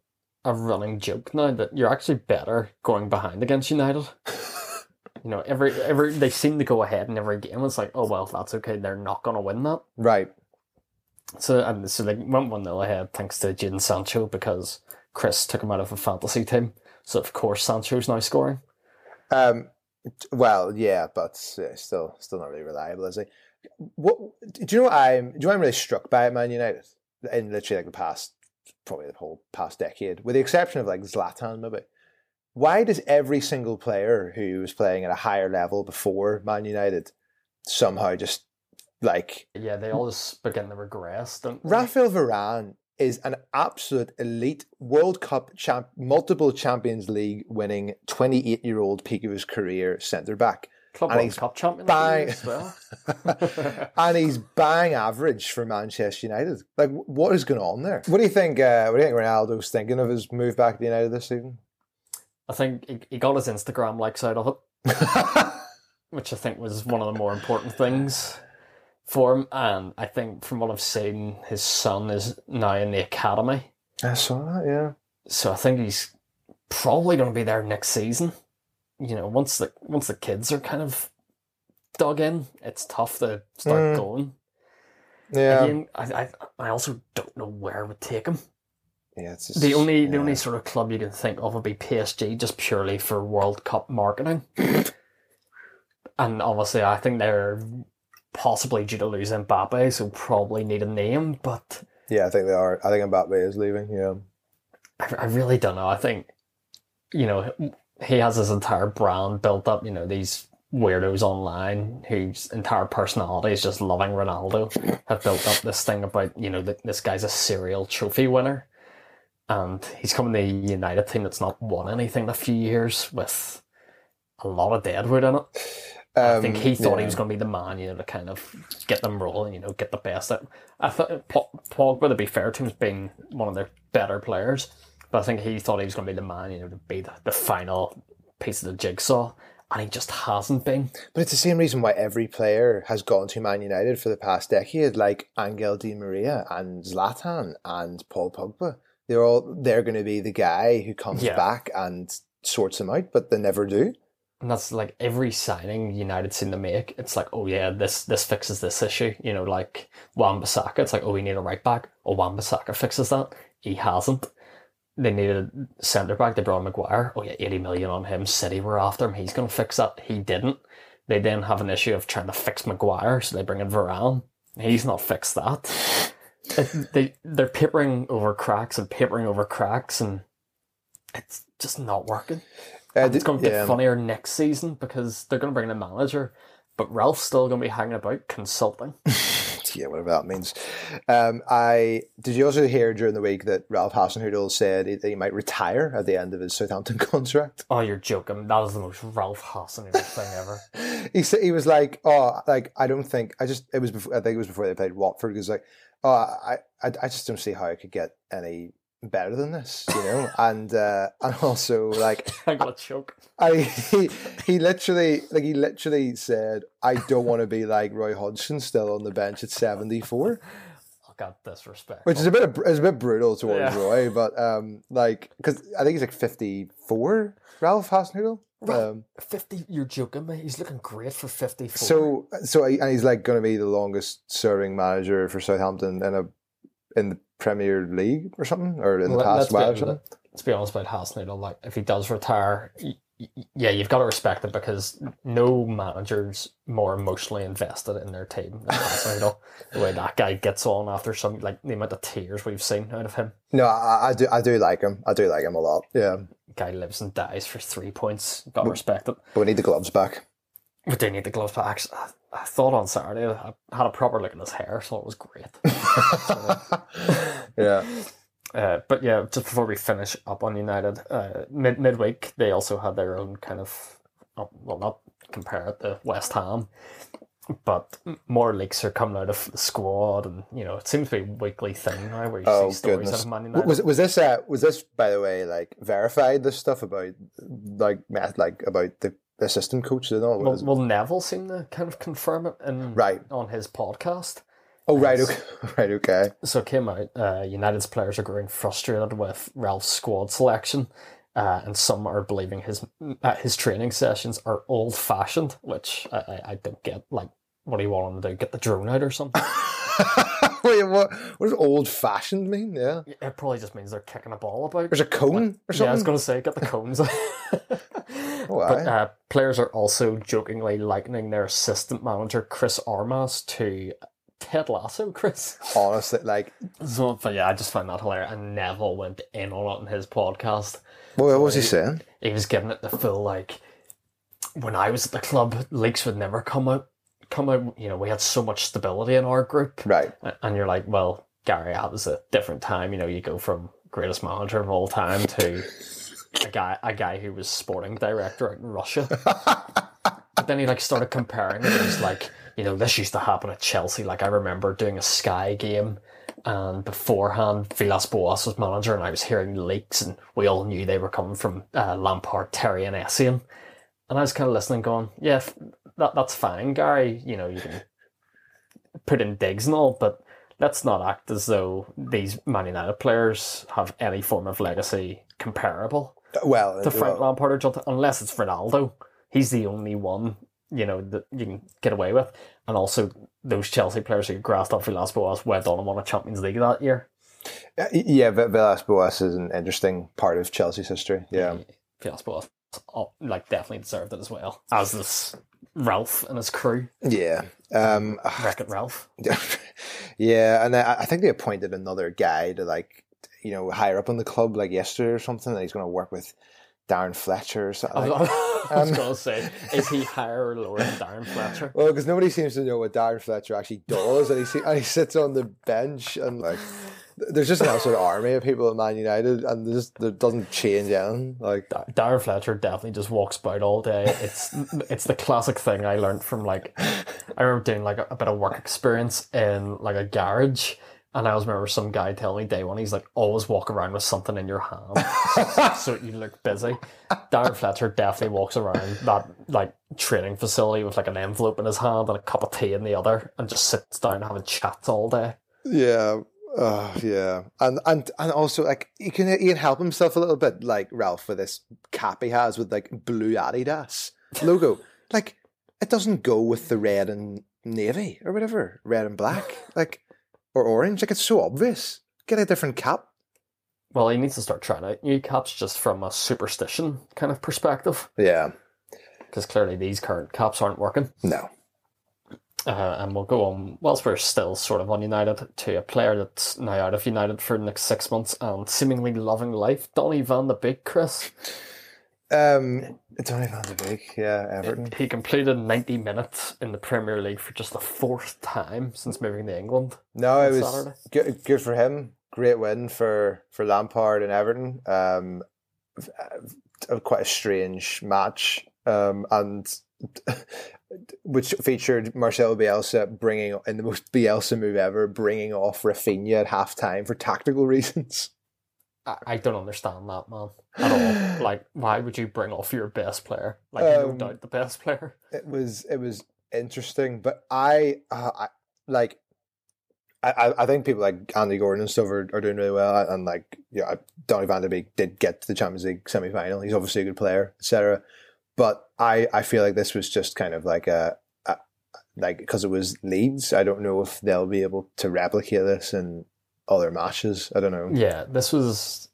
a running joke now that you're actually better going behind against United. (laughs) you know, every every they seem to go ahead in every game. It's like, oh well, that's okay. They're not going to win that, right? So and so they went one 0 ahead thanks to Jadon Sancho because Chris took him out of a fantasy team. So of course Sancho's now scoring. Um, well, yeah, but yeah, still, still not really reliable, is he? What do you know? What I'm do you know I'm really struck by at Man United in literally like the past, probably the whole past decade, with the exception of like Zlatan, maybe. Why does every single player who was playing at a higher level before Man United somehow just like yeah, they all just begin to regress. Don't they? Raphael Varane is an absolute elite World Cup champ, multiple Champions League winning 28 year old peak of his career centre back. Club and World he's Cup champion bang- as well. (laughs) and he's bang average for Manchester United. Like, what is going on there? What do you think? Uh, what do you think Ronaldo's thinking of his move back to United this season? I think he, he got his Instagram likes out of it, (laughs) which I think was one of the more important things for him. And I think from what I've seen, his son is now in the academy. I saw that. Yeah. So I think he's probably going to be there next season. You know, once the once the kids are kind of dug in, it's tough to start Mm. going. Yeah. Again, I, I I also don't know where it would take him. yeah. It's just, The only the only sort of club you can think of would be PSG, just purely for World Cup marketing. (laughs) and obviously, I think they're possibly due to lose Mbappe, so probably need a name. But Yeah, I think they are. I think Mbappe is leaving. Yeah. I, I really don't know. I think you know he has his entire brand built up. You know these weirdos online whose entire personality is just loving Ronaldo have built up this thing about you know that this guy's a serial trophy winner, and he's coming to a United team that's not won anything in a few years with a lot of deadwood in it. I think he thought he Um, was going to be the man, you know, to kind of get them rolling, you know, get the best out. I thought Pogba, to be fair to him, has been one of their better players, but I think he thought he was going to be the man, you know, to be the, the final piece of the jigsaw, and he just hasn't been. But it's the same reason why every player has gone to Man United for the past decade, like Angel Di Maria and Zlatan and Paul Pogba. They're all they're going to be the guy who comes Yeah. back and sorts them out, but they never do. And that's like every signing United seem to make. It's like, oh yeah, this this fixes this issue. You know, like Wan Bissaka. It's like, oh, we need a right back. Oh, Wan Bissaka fixes that. He hasn't. They needed a centre back. They brought Maguire. Oh yeah, eighty million on him. City were after him. He's going to fix that. He didn't. They then have an issue of trying to fix Maguire, so they bring in Varane. He's not fixed that. It- they they're papering over cracks and papering over cracks, and it's just not working. Uh, And it's going to get yeah. funnier next season because they're going to bring in a manager, but Ralph's still going to be hanging about consulting. (laughs) yeah, whatever that means. Um, I did you also hear during the week that Ralph Hasenhüttl said he, that he might retire at the end of his Southampton (laughs) contract? oh, you're joking. That was the most Ralph Hasenhüttl thing ever. (laughs) he said he was like, oh, like I don't think I just it was before I think it was before they played Watford. He was like, oh, I, I, I just don't see how I could get any better than this, you know, (laughs) and uh, and also like (laughs) I got a choke. I he, he literally like he literally said, I don't want to be like Roy Hodgson still on the bench at seventy four. I got disrespect. Which is a bit of, is a bit brutal towards Yeah. Roy, but um, like because I think he's like fifty four. Ralph Hasenhüttl. Um, fifty. You're joking me. He's looking great for fifty four. so so and he's like going to be the longest serving manager for Southampton in a in the Premier League or something, or in the Let- past while be, let's be honest about Hasenhüttl. Like, if he does retire, yeah, you've got to respect it because no manager's more emotionally invested in their team than (laughs) the way that guy gets on after some, like the amount of tears we've seen out of him. No, I, I do I do like him. I do like him a lot. Yeah, Guy lives and dies for three points. Got to respect it. but we need the gloves back. We do need the gloves back. I, thought on Saturday I had a proper look at his hair, so it was great. (laughs) Yeah, Uh, but yeah, just before we finish up on United, uh, mid midweek they also had their own kind of well, not compare it to West Ham, but more leaks are coming out of the squad, and you know it seems to be a weekly thing now where you Oh see stories goodness! out of Man United. Was was this uh, was this by the way like verified? This stuff about like math like about the assistant coach and all. well, well, Neville seemed to kind of confirm it in Right. on his podcast. oh right, okay, (laughs) right, okay. So it came out, uh, United's players are growing frustrated with Ralph's squad selection, uh, and some are believing his uh, his training sessions are old fashioned, which I, I, I don't get. Like, what do you want him to do? Get the drone out or something? (laughs) What? What does old fashioned mean? Yeah, it probably just means they're kicking a ball about. there's a cone or Yeah, I was going to say, get the cones. (laughs) Oh, aye. but uh, players are also jokingly likening their assistant manager Chris Armas to Ted Lasso. (laughs) Chris. Honestly, like, So, but yeah, I just find that hilarious. And Neville went in on it in his podcast. what, what was he saying? he was giving it the full like when I was at the club, leaks would never come out come out you know, we had so much stability in our group. Right. And you're like, Well, Gary, that was a different time, you know, you go from greatest manager of all time to a guy a guy who was sporting director out in Russia. (laughs) but then he like started comparing it. It was like, you know, this used to happen at Chelsea. Like I remember doing a Sky game and beforehand Villas Boas was manager and I was hearing leaks and we all knew they were coming from uh, Lampard, Terry and Essien. And I was kind of listening going, yeah, that, that's fine, Gary. You know, you can put in digs and all, but let's not act as though these Man United players have any form of legacy comparable Well, to Frank well, Lampard or unless it's Ronaldo. He's the only one, you know, that you can get away with. And also, those Chelsea players who grasped up Villas Boas went on and won a Champions League that year. yeah, Villas Boas is an interesting part of Chelsea's history. Yeah. Villas Boas, oh, like, definitely deserved it as well. As this Ralph and his crew, Yeah. Um, Wreck It Ralph. (laughs) yeah, and I, I think they appointed another guy to like, you know, higher up in the club like yesterday or something. that he's going to work with Darren Fletcher or something. I Like. was, (laughs) I was Um, going to say, is he (laughs) higher or lower than Darren Fletcher? Well, because nobody seems to know what Darren Fletcher actually does, and he and he sits on the bench and like. There's just an absolute army of people at Man United, and just there doesn't change anything. Like, Dar- Darren Fletcher definitely just walks about all day. It's (laughs) it's the classic thing I learned from like I remember doing like a, a bit of work experience in like a garage, and I always remember some guy telling me day one he's like always walk around with something in your hand (laughs) so you look busy. Darren Fletcher definitely walks around that like training facility with like an envelope in his hand and a cup of tea in the other, and just sits down having chats all day. yeah, uh, yeah, and and and also like he can he can help himself a little bit, like Ralph with this cap he has with like blue Adidas logo. (laughs) like it doesn't go with the red and navy or whatever, red and black, (laughs) like or orange. Like it's so obvious. Get a different cap. Well, he needs to start trying out new caps just from a superstition kind of perspective. Yeah, because clearly these current caps aren't working. no. Uh, and we'll go on, whilst we're still sort of on United, to a player that's now out of United for the next six months and seemingly loving life, Donny van de Beek, Chris. Um, Donny van de Beek, yeah, Everton. He completed 90 minutes in the Premier League for just the fourth time since moving to England. No, it was Saturday. good, good for him. Great win for, for Lampard and Everton. Um, uh, quite a strange match. Um, and which featured Marcelo Bielsa bringing in the most Bielsa move ever, bringing off Raphinha at halftime for tactical reasons. I, I don't understand that, man, at all. (sighs) like, why would you bring off your best player? Like, no Um, doubt the best player. It was it was interesting, but I, uh, I like. I, I- think people like Andy Gordon and stuff are, are doing really well, and like yeah, Donny Van de Beek did get to the Champions League semi final. He's obviously a good player, etc. But I, I feel like this was just kind of like a, a like because it was Leeds. I don't know if they'll be able to replicate this in other matches. I don't know. Yeah, this was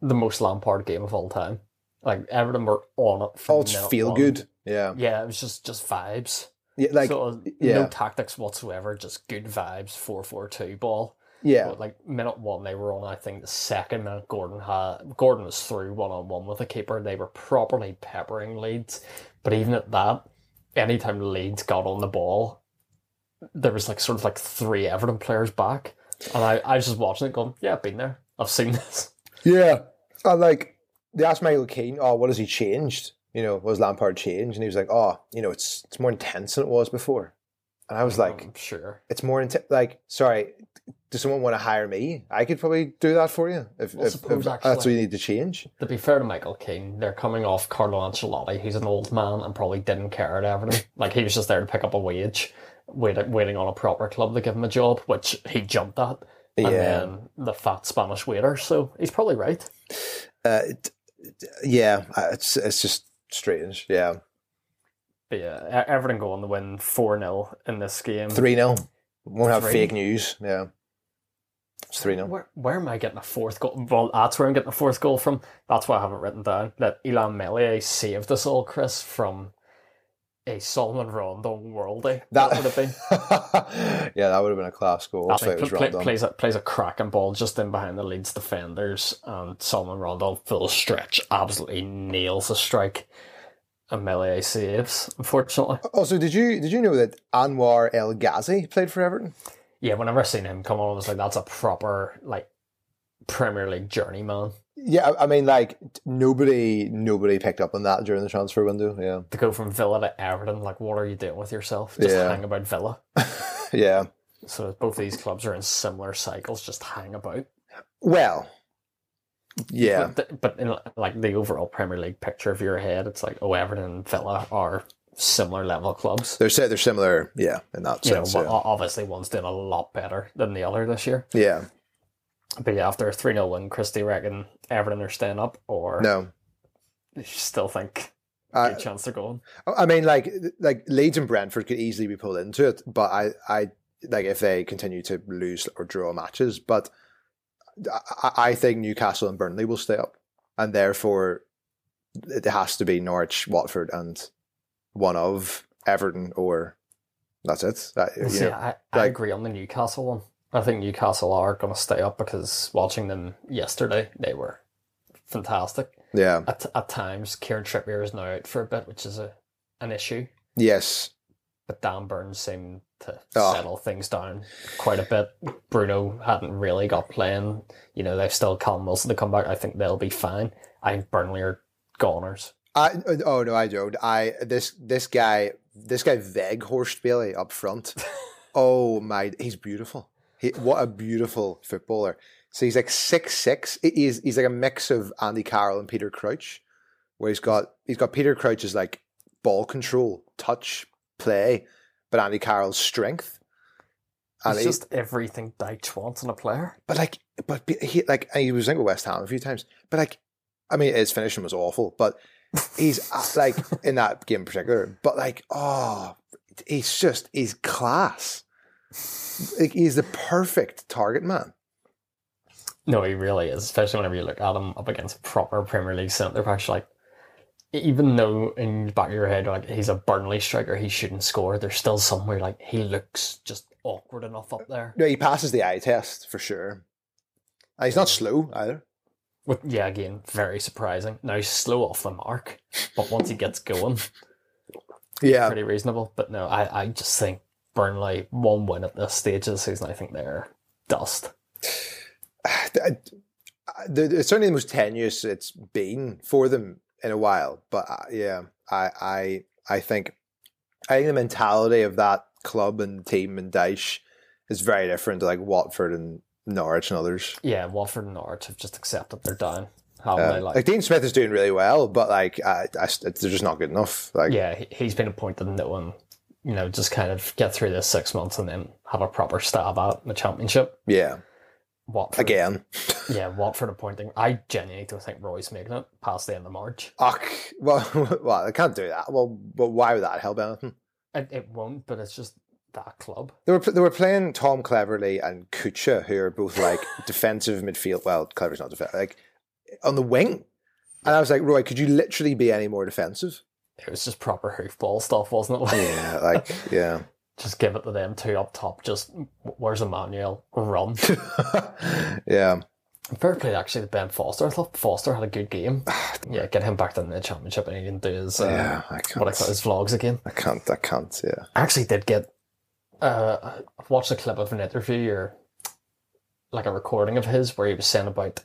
the most Lampard game of all time. Like, Everton were on it. From Oh, it's feel one. good. Yeah, Yeah, it was just, just vibes. yeah, like so, uh, yeah. no tactics whatsoever, just good vibes, 4 4 2 ball. Yeah, But like minute one, they were on. I think the second minute, Gordon had Gordon was through one on one with the keeper. They were properly peppering Leeds, but even at that, anytime Leeds got on the ball, there was like sort of like three Everton players back, and I, I was just watching it, going, "Yeah, I've been there. I've seen (laughs) this." Yeah. And like they asked Michael Keane, oh, what has he changed? You know, has Lampard changed? And he was like, Oh, you know, it's it's more intense than it was before. And I was like, I'm sure. It's more intense like, sorry, does someone want to hire me? I could probably do that for you if, Well, if, suppose if that's what you need to change. To be fair to Michael Keane, they're coming off Carlo Ancelotti, who's an old man and probably didn't care at Everton. (laughs) like he was just there to pick up a wage, waiting waiting on a proper club to give him a job, which he jumped at. And Yeah. then the fat Spanish waiter, so he's probably right. Uh, yeah, uh, it's it's just strange. Yeah. But yeah, Everton go on to win 4 0 in this game. 3 0. Won't have Three? fake news. Yeah. It's 3 0. Where, where am I getting a fourth goal? Well, that's where I'm getting a fourth goal from. That's why I haven't written down that Illan Meslier saved us all, Chris, from a Salomon Rondon worldie. That, would have been. (laughs) yeah, that would have been a class goal. Think it was play, plays a plays a cracking ball just in behind the Leeds defenders, and Salomon Rondon full stretch absolutely nails a strike, and Meslier saves. Unfortunately, oh, Also, did you did you know that Anwar El Ghazi played for Everton? yeah. Whenever I seen him come on, I was like, that's a proper like Premier League journeyman Yeah, I I mean, like nobody nobody picked up on that during the transfer window. Yeah, to go from Villa to Everton. Like, what are you doing with yourself? Just Yeah. hang about Villa. (laughs) yeah. So both these clubs are in similar cycles, just hang about. Well, yeah, But, but in like the overall Premier League picture of your head, it's like, oh, Everton and Villa are similar level clubs. they're they're similar. Yeah, in that you sense. but yeah. obviously one's doing a lot better than the other this year. yeah, But yeah, after a 3 0 win, Christie reckon Everton are staying up, or no, you still think good chance they're going? I mean, like like Leeds and Brentford could easily be pulled into it, but I I like if they continue to lose or draw matches, but I, I think Newcastle and Burnley will stay up, and therefore it has to be Norwich, Watford, and one of Everton or that's it. That, you See, know, I, I like- agree on the Newcastle one. I think Newcastle are going to stay up because watching them yesterday, they were fantastic. yeah, At, at times, Kieran Trippier is now out for a bit, which is a an issue. yes, But Dan Burns seemed to Oh. settle things down quite a bit. Bruno hadn't really got playing. You know, they've still Callum Wilson to come back. I think they'll be fine. I think Burnley are goners. I oh no, I don't. I this this guy this guy Weghorst Bailey up front. (laughs) oh my, he's beautiful. He, what a beautiful footballer. So he's like six six. He's he's like a mix of Andy Carroll and Peter Crouch, where he's got he's got Peter Crouch's like ball control, touch, play, but Andy Carroll's strength. And It's he- just everything Dyche wants in a player. but like, but he like he was in with West Ham a few times. But like, I mean, his finishing was awful. But (laughs) he's uh, like in that game in particular. But like, oh, he's just he's class. Like he's the perfect target man. No, he really is. Especially whenever you look at him up against proper Premier League centre backs. Like, even though in the back of your head, like he's a Burnley striker, he shouldn't score. There's still somewhere like he looks just awkward enough up there. No, he passes the eye test for sure. And he's not slow either. With yeah, again, very surprising. Now he's slow off the mark, but once he gets going, Yeah, pretty reasonable. But no, I, I just think Burnley one win at this stage of the season. I think they're dust. (sighs) it's certainly the most tenuous it's been for them in a while. But uh, yeah, I I I think I think the mentality of that club and team and Dyche is very different to like Watford and Norwich and others. Yeah, Watford and Norwich have just accepted they're down. How Um, they like? like Dean Smith is doing really well, but like I, I, they're just not good enough. Like yeah, he- he's been appointed no one, you know, just kind of get through this six months and then have a proper stab at the championship. yeah, Watford again. (laughs) Yeah, Watford appointing. I genuinely don't think Roy's making it past the end of March. Ugh, well, (laughs) well, they can't do that. Well, but why would that help anything? It, it won't, but it's just that club. They were they were playing Tom Cleverley and Kucka, who are both like (laughs) defensive midfield. Well, Cleverley's not defensive, like on the wing. And I was like, Roy, could you literally be any more defensive? It was just proper hoofball stuff, wasn't it? Yeah, like yeah, just give it to them two up top. Just where's Emmanuel? Run. (laughs) yeah. Fair play actually to Ben Foster. I thought Foster had a good game. (sighs) yeah, get him back in the championship and he can do his uh, Yeah, I what I can't. call his vlogs again. I can't. I can't. Yeah. I actually did get uh watched a clip of an interview or like a recording of his where he was saying about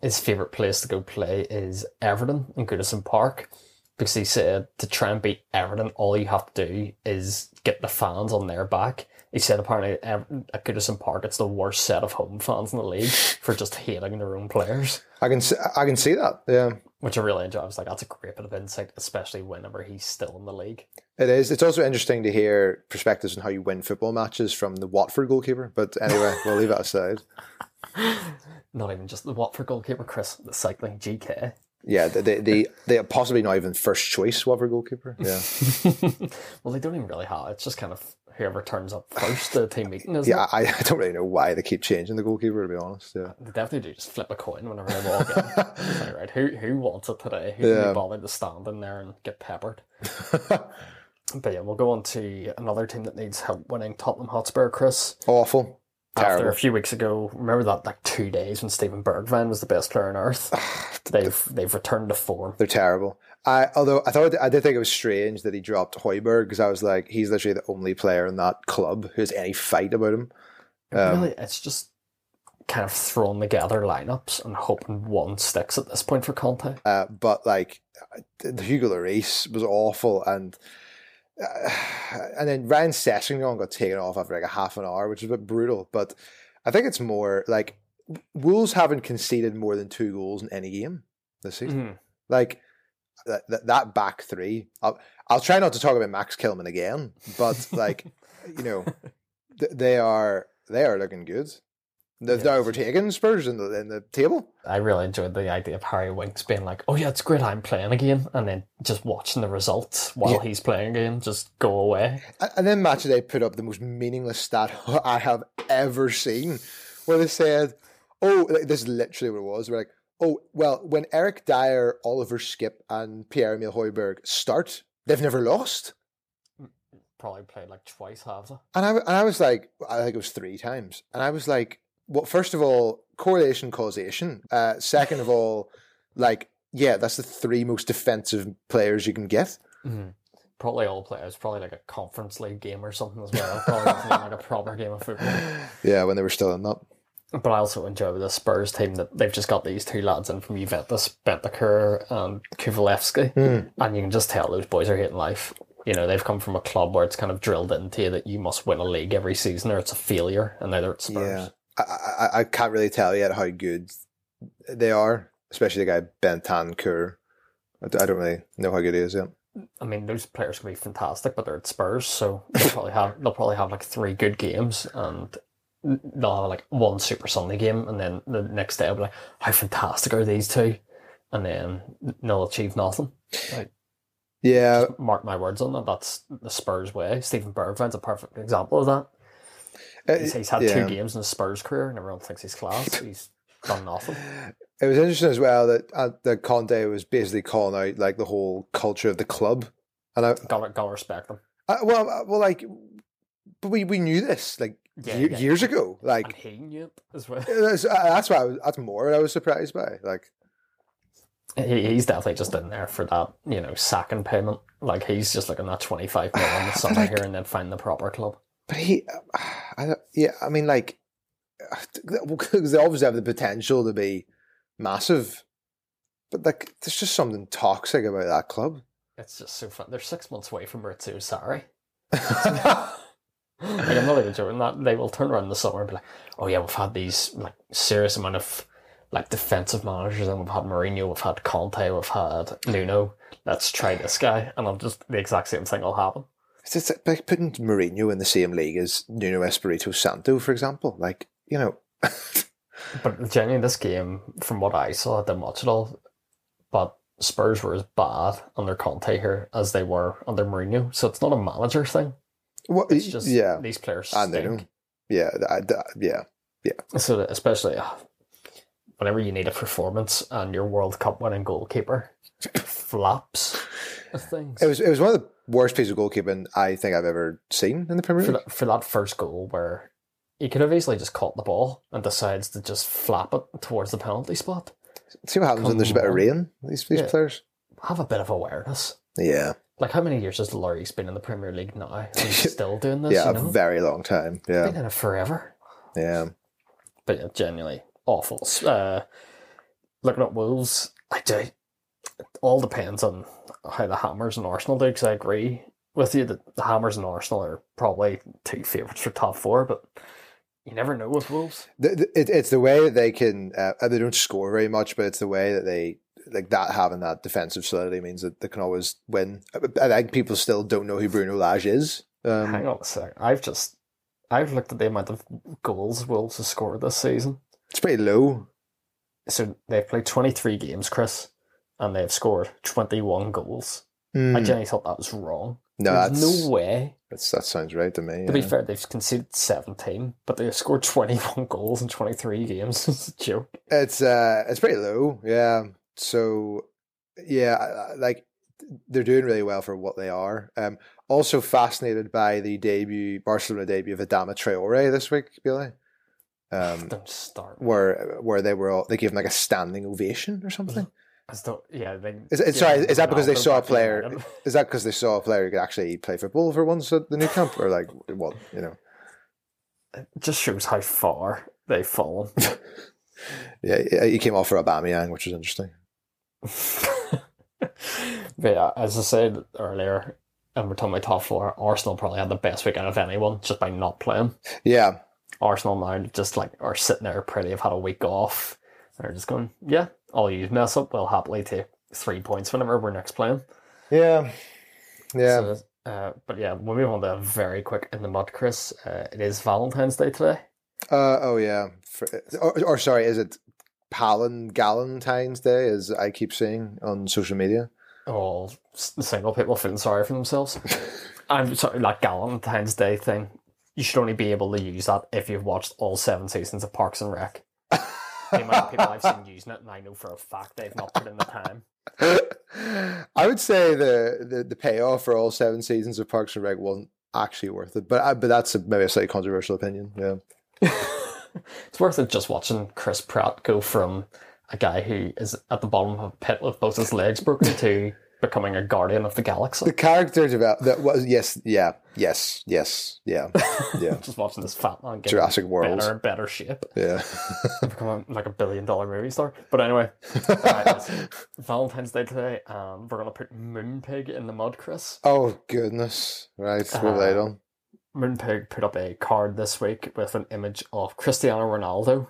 his favourite place to go play is Everton in Goodison Park. Because he said to try and beat Everton, all you have to do is get the fans on their back. He said apparently at Goodison Park it's the worst set of home fans in the league for just hating their own players. I can. see- I can see that. Yeah. Which I really enjoy. I was like, that's a great bit of insight, especially whenever he's still in the league. It is. It's also interesting to hear perspectives on how you win football matches from the Watford goalkeeper. But anyway, we'll leave that aside. (laughs) Not even just the Watford goalkeeper, Chris, the cycling GK. Yeah, they, the, the, the possibly not even first choice Watford goalkeeper. Yeah, (laughs) well, they don't even really have. It's just kind of whoever turns up first at the team meeting, isn't yeah. it? I, I don't really know why they keep changing the goalkeeper. To be honest, yeah. They definitely do just flip a coin whenever they walk in. It's like, right, who who wants it today? Who can Yeah. be bothered to stand in there and get peppered? but yeah, we'll go on to another team that needs help winning Tottenham Hotspur, Chris. Awful, After a few weeks ago, remember that like two days when Steven Bergwijn was the best player on earth? (sighs) they've they've returned to form. They're terrible. I although I thought I did think it was strange that he dropped Højbjerg because I was like, he's literally the only player in that club who has any fight about him. Um, really, it's just kind of throwing together lineups and hoping one sticks at this point for Conte. Uh, but like the Hugo Lloris was awful, and uh, (sighs) and then Ryan Sessegnon got taken off after like a half an hour, which is a bit brutal. But I think it's more like Wolves haven't conceded more than two goals in any game this season. Mhm. Like that, that that back three. I'll I'll try not to talk about Max Kilman again, but like you know, (laughs) th- they are they are looking good. They've Yes. now overtaken Spurs in the in the table. I really enjoyed the idea of Harry Winks being like, "Oh yeah, it's great, I'm playing again," and then just watching the results while Yeah. he's playing again just go away. And then match they put up the most meaningless stat (laughs) I have ever seen, where they said, "Oh, like, this is literally what it was." We're like, "Oh, well, when Eric Dier, Oliver Skipp, and Pierre Emile Højbjerg start, they've never lost." Probably played like twice, have they? And I, and I was like, I think it was three times, and I was like, "Well, first of all, correlation causation. Uh, second of all, like, yeah, that's the three most defensive players you can get." Probably all players. Probably like a conference league game or something as well. Probably like a proper game of football. (laughs) Yeah, when they were still in that. But I also enjoy the Spurs team that they've just got these two lads in from Juventus, Bentancur and Kulusevski, and you can just tell those boys are hating life. You know, they've come from a club where it's kind of drilled into you that you must win a league every season or it's a failure, and now they're at Spurs. Yeah, I, I I can't really tell yet how good they are, especially the guy Bentancur. I don't really know how good he is yet. I mean, those players can be fantastic, but they're at Spurs, so they'll probably have they'll probably have like three good games, and they'll have like one Super Sunday game, and then the next day I'll be like, "How fantastic are these two? And then they'll achieve nothing. Like, Yeah, mark my words on that. That's the Spurs way. Steven Bergwijn's a perfect example of that. Uh, He's, he's had yeah. two games in his Spurs career, and everyone thinks he's class. (laughs) He's done nothing. It was interesting as well that uh, that Conte was basically calling out like the whole culture of the club, and I, Got got respect them. I well, uh, well, like, but we we knew this like Yeah, ye- yeah. years ago. Like And he knew it as well. that's, uh, that's why I was, that's more what I was surprised by. Like He, he's definitely just in there for that, you know, second payment. Like he's just looking at twenty five million (laughs) summer like- here and then find the proper club. But he, (sighs) I don't, yeah, I mean, like, (laughs) because they obviously have the potential to be massive, but like, there's just something toxic about that club. It's just so fun. They're six months away from Maurizio Sarri. like, I'm not even joking. That they will turn around in the summer and be like, "Oh yeah, we've had these like serious amount of like defensive managers, and we've had Mourinho, we've had Conte, we've had Nuno. Let's try this guy." And I'm just the exact same thing will happen. It's just like putting Mourinho in the same league as Nuno Espirito Santo, for example. Like you know. (laughs) but genuinely, this game, from what I saw, I didn't watch it all. But Spurs were as bad under Conte here as they were under Mourinho. So it's not a manager thing. Well, It's just yeah, these players and they stink. don't. Yeah, I, I- yeah, So especially uh, whenever you need a performance and your World Cup winning goalkeeper (laughs) flaps things. It was it was one of the worst piece of goalkeeping I think I've ever seen in the Premier League. that, for that first goal where he could have easily just caught the ball and decides to just flap it towards the penalty spot. See what happens when there's a bit of rain. These these Yeah. players. Have a bit of awareness. Yeah, Like how many years has Lloris been in the Premier League now? (laughs) He's still doing this, yeah, you know? a very long time. Yeah. Been in it forever. yeah. But yeah, genuinely awful. Uh, looking at Wolves, I do. It all depends on how the Hammers and Arsenal do. Because I agree with you that the Hammers and Arsenal are probably two favourites for top four, but you never know with Wolves. The, the, it, it's the way that they can. Uh, they don't score very much, but it's the way that they like that having that defensive solidity means that they can always win. I, I think people still don't know who Bruno Lage is. Um, Hang on a sec. I've just I've looked at the amount of goals Wolves have scored this season. it's pretty low. So they've played twenty three games, Chris, and they've scored twenty one goals. Hmm. I genuinely thought that was wrong. no, There's that's, no way. that's that sounds right to me. To be fair, they've conceded 17, but they've scored 21 (laughs) goals in 23 games. (laughs) it's a joke. It's uh, it's pretty low. Yeah. So, yeah, like they're doing really well for what they are. Um, also fascinated by the debut Barcelona debut of Adama Traore this week, Billy. (sighs) Um, Don't start. where where they were all they gave him like a standing ovation or something. I still, yeah, they, Is it, sorry, is that because (laughs) they saw a player? Is that because they saw a player who could actually play football for once at the Nou Camp, or like what you know? It just shows how far they've fallen. (laughs) Yeah, he came off for Aubameyang, which was interesting. but yeah, as I said earlier, and we're talking about top four, Arsenal probably had the best weekend of anyone just by not playing. Yeah, Arsenal now just like are sitting there pretty, have had a week off. They're just going, yeah, all you mess up, we'll happily take three points whenever we're next playing. yeah, yeah. So, uh, but yeah, we'll move on to very quick in the mud, Chris. Uh, it is Valentine's Day today. Uh, oh yeah, For, or, or sorry, is it Palin Galentine's Day? As I keep saying on social media. All single people feeling sorry for themselves. (laughs) I'm sorry, like Valentine's Day thing. You should only be able to use that if you've watched all seven seasons of Parks and Rec. The amount of people I've seen using it, and I know for a fact they've not put in the time. (laughs) I would say the, the the payoff for all seven seasons of Parks and Rec wasn't actually worth it, but I, but that's a, maybe a slightly controversial opinion. Yeah, (laughs) it's worth it just watching Chris Pratt go from a guy who is at the bottom of a pit with both his legs broken to becoming a guardian of the galaxy. the character develop that was yes, yeah, yes, yes, yeah, (laughs) yeah, just watching this fat man get Jurassic World. better and better shape. yeah. (laughs) become a, like a billion dollar movie star. But anyway, alright, it's (laughs) Valentine's Day today, and we're gonna put Moonpig in the mud, Chris. oh goodness, right? They Uh, done? Moonpig put up a card this week with an image of Cristiano Ronaldo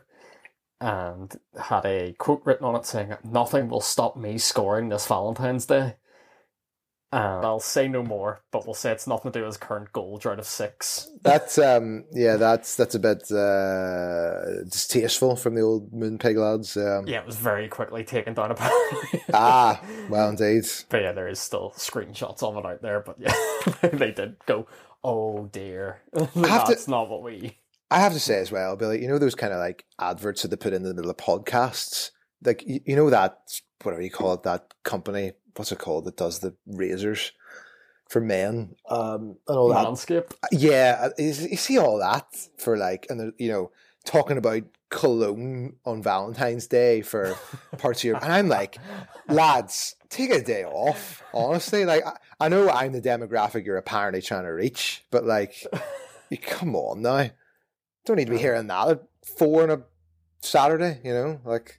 and had a quote written on it saying, Nothing will stop me scoring this Valentine's Day. And I'll say no more, but we'll say it's nothing to do with his current goal drought of six. That's um, yeah, that's that's a bit uh, distasteful from the old Moonpig lads. Um, Yeah, it was very quickly taken down (laughs) apparently. Ah, well, indeed. But yeah, there is still screenshots of it out there. But yeah, (laughs) they did go, oh dear, (laughs) have to- that's not what we. I have to say as well, Billy, you know those kind of like adverts that they put in the middle of podcasts? Like, you, you know that, whatever you call it, that company, what's it called, that does the razors for men um, and all that? Manscaped. Yeah, you you see all that for like, and you know, talking about cologne on Valentine's Day for (laughs) parts of your, and I'm like, lads, take a day off. Honestly, like I, I know I'm the demographic you're apparently trying to reach, but like, you (laughs) come on now, don't need to be hearing that at four on a Saturday. You know, like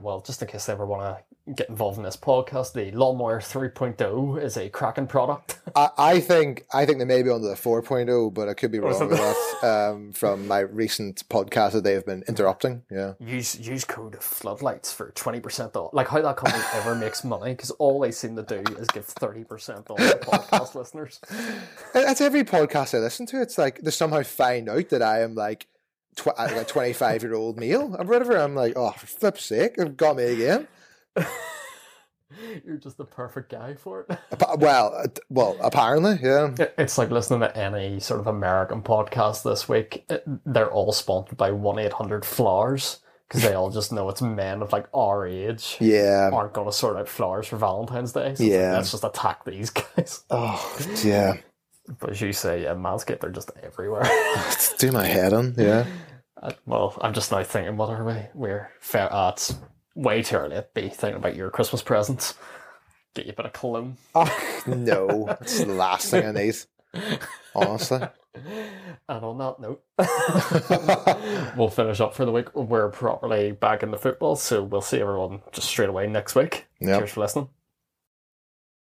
well, just in case they ever want to get involved in this podcast. The Lawnmower 3.0 is a cracking product. (laughs) I, I think I think they may be on the 4.0, but I could be wrong with that. Um, from my recent podcast that they have been interrupting. Yeah. Use use code floodlights for twenty percent off. Like how that company ever makes money because all they seem to do is give thirty percent off to podcast (laughs) listeners. That's every podcast I listen to. It's like they somehow find out that I am like tw- like a 25 year old male or whatever. I'm like, oh, for flip's sake, they've got me again. (laughs) You're just the perfect guy for it. (laughs) Well, uh, well, apparently, yeah. It's like listening to any sort of American podcast this week. They're all sponsored by one eight hundred flowers because they all (laughs) just know it's men of like our age. Yeah, aren't going to sort out flowers for Valentine's Day. So yeah, let's just attack these guys. Oh yeah. But as you say, yeah, Manscaped are just everywhere. Do my head on, yeah. Uh, well, I'm just now thinking, what are we? We're fair. Uh, it's way too early to be thinking about your Christmas presents. Get you a bit of cologne. Oh, no, it's the last thing I need. Honestly. (laughs) And on that note, (laughs) we'll finish up for the week. We're properly back in the football, so we'll see everyone just straight away next week. Yep. Cheers for listening.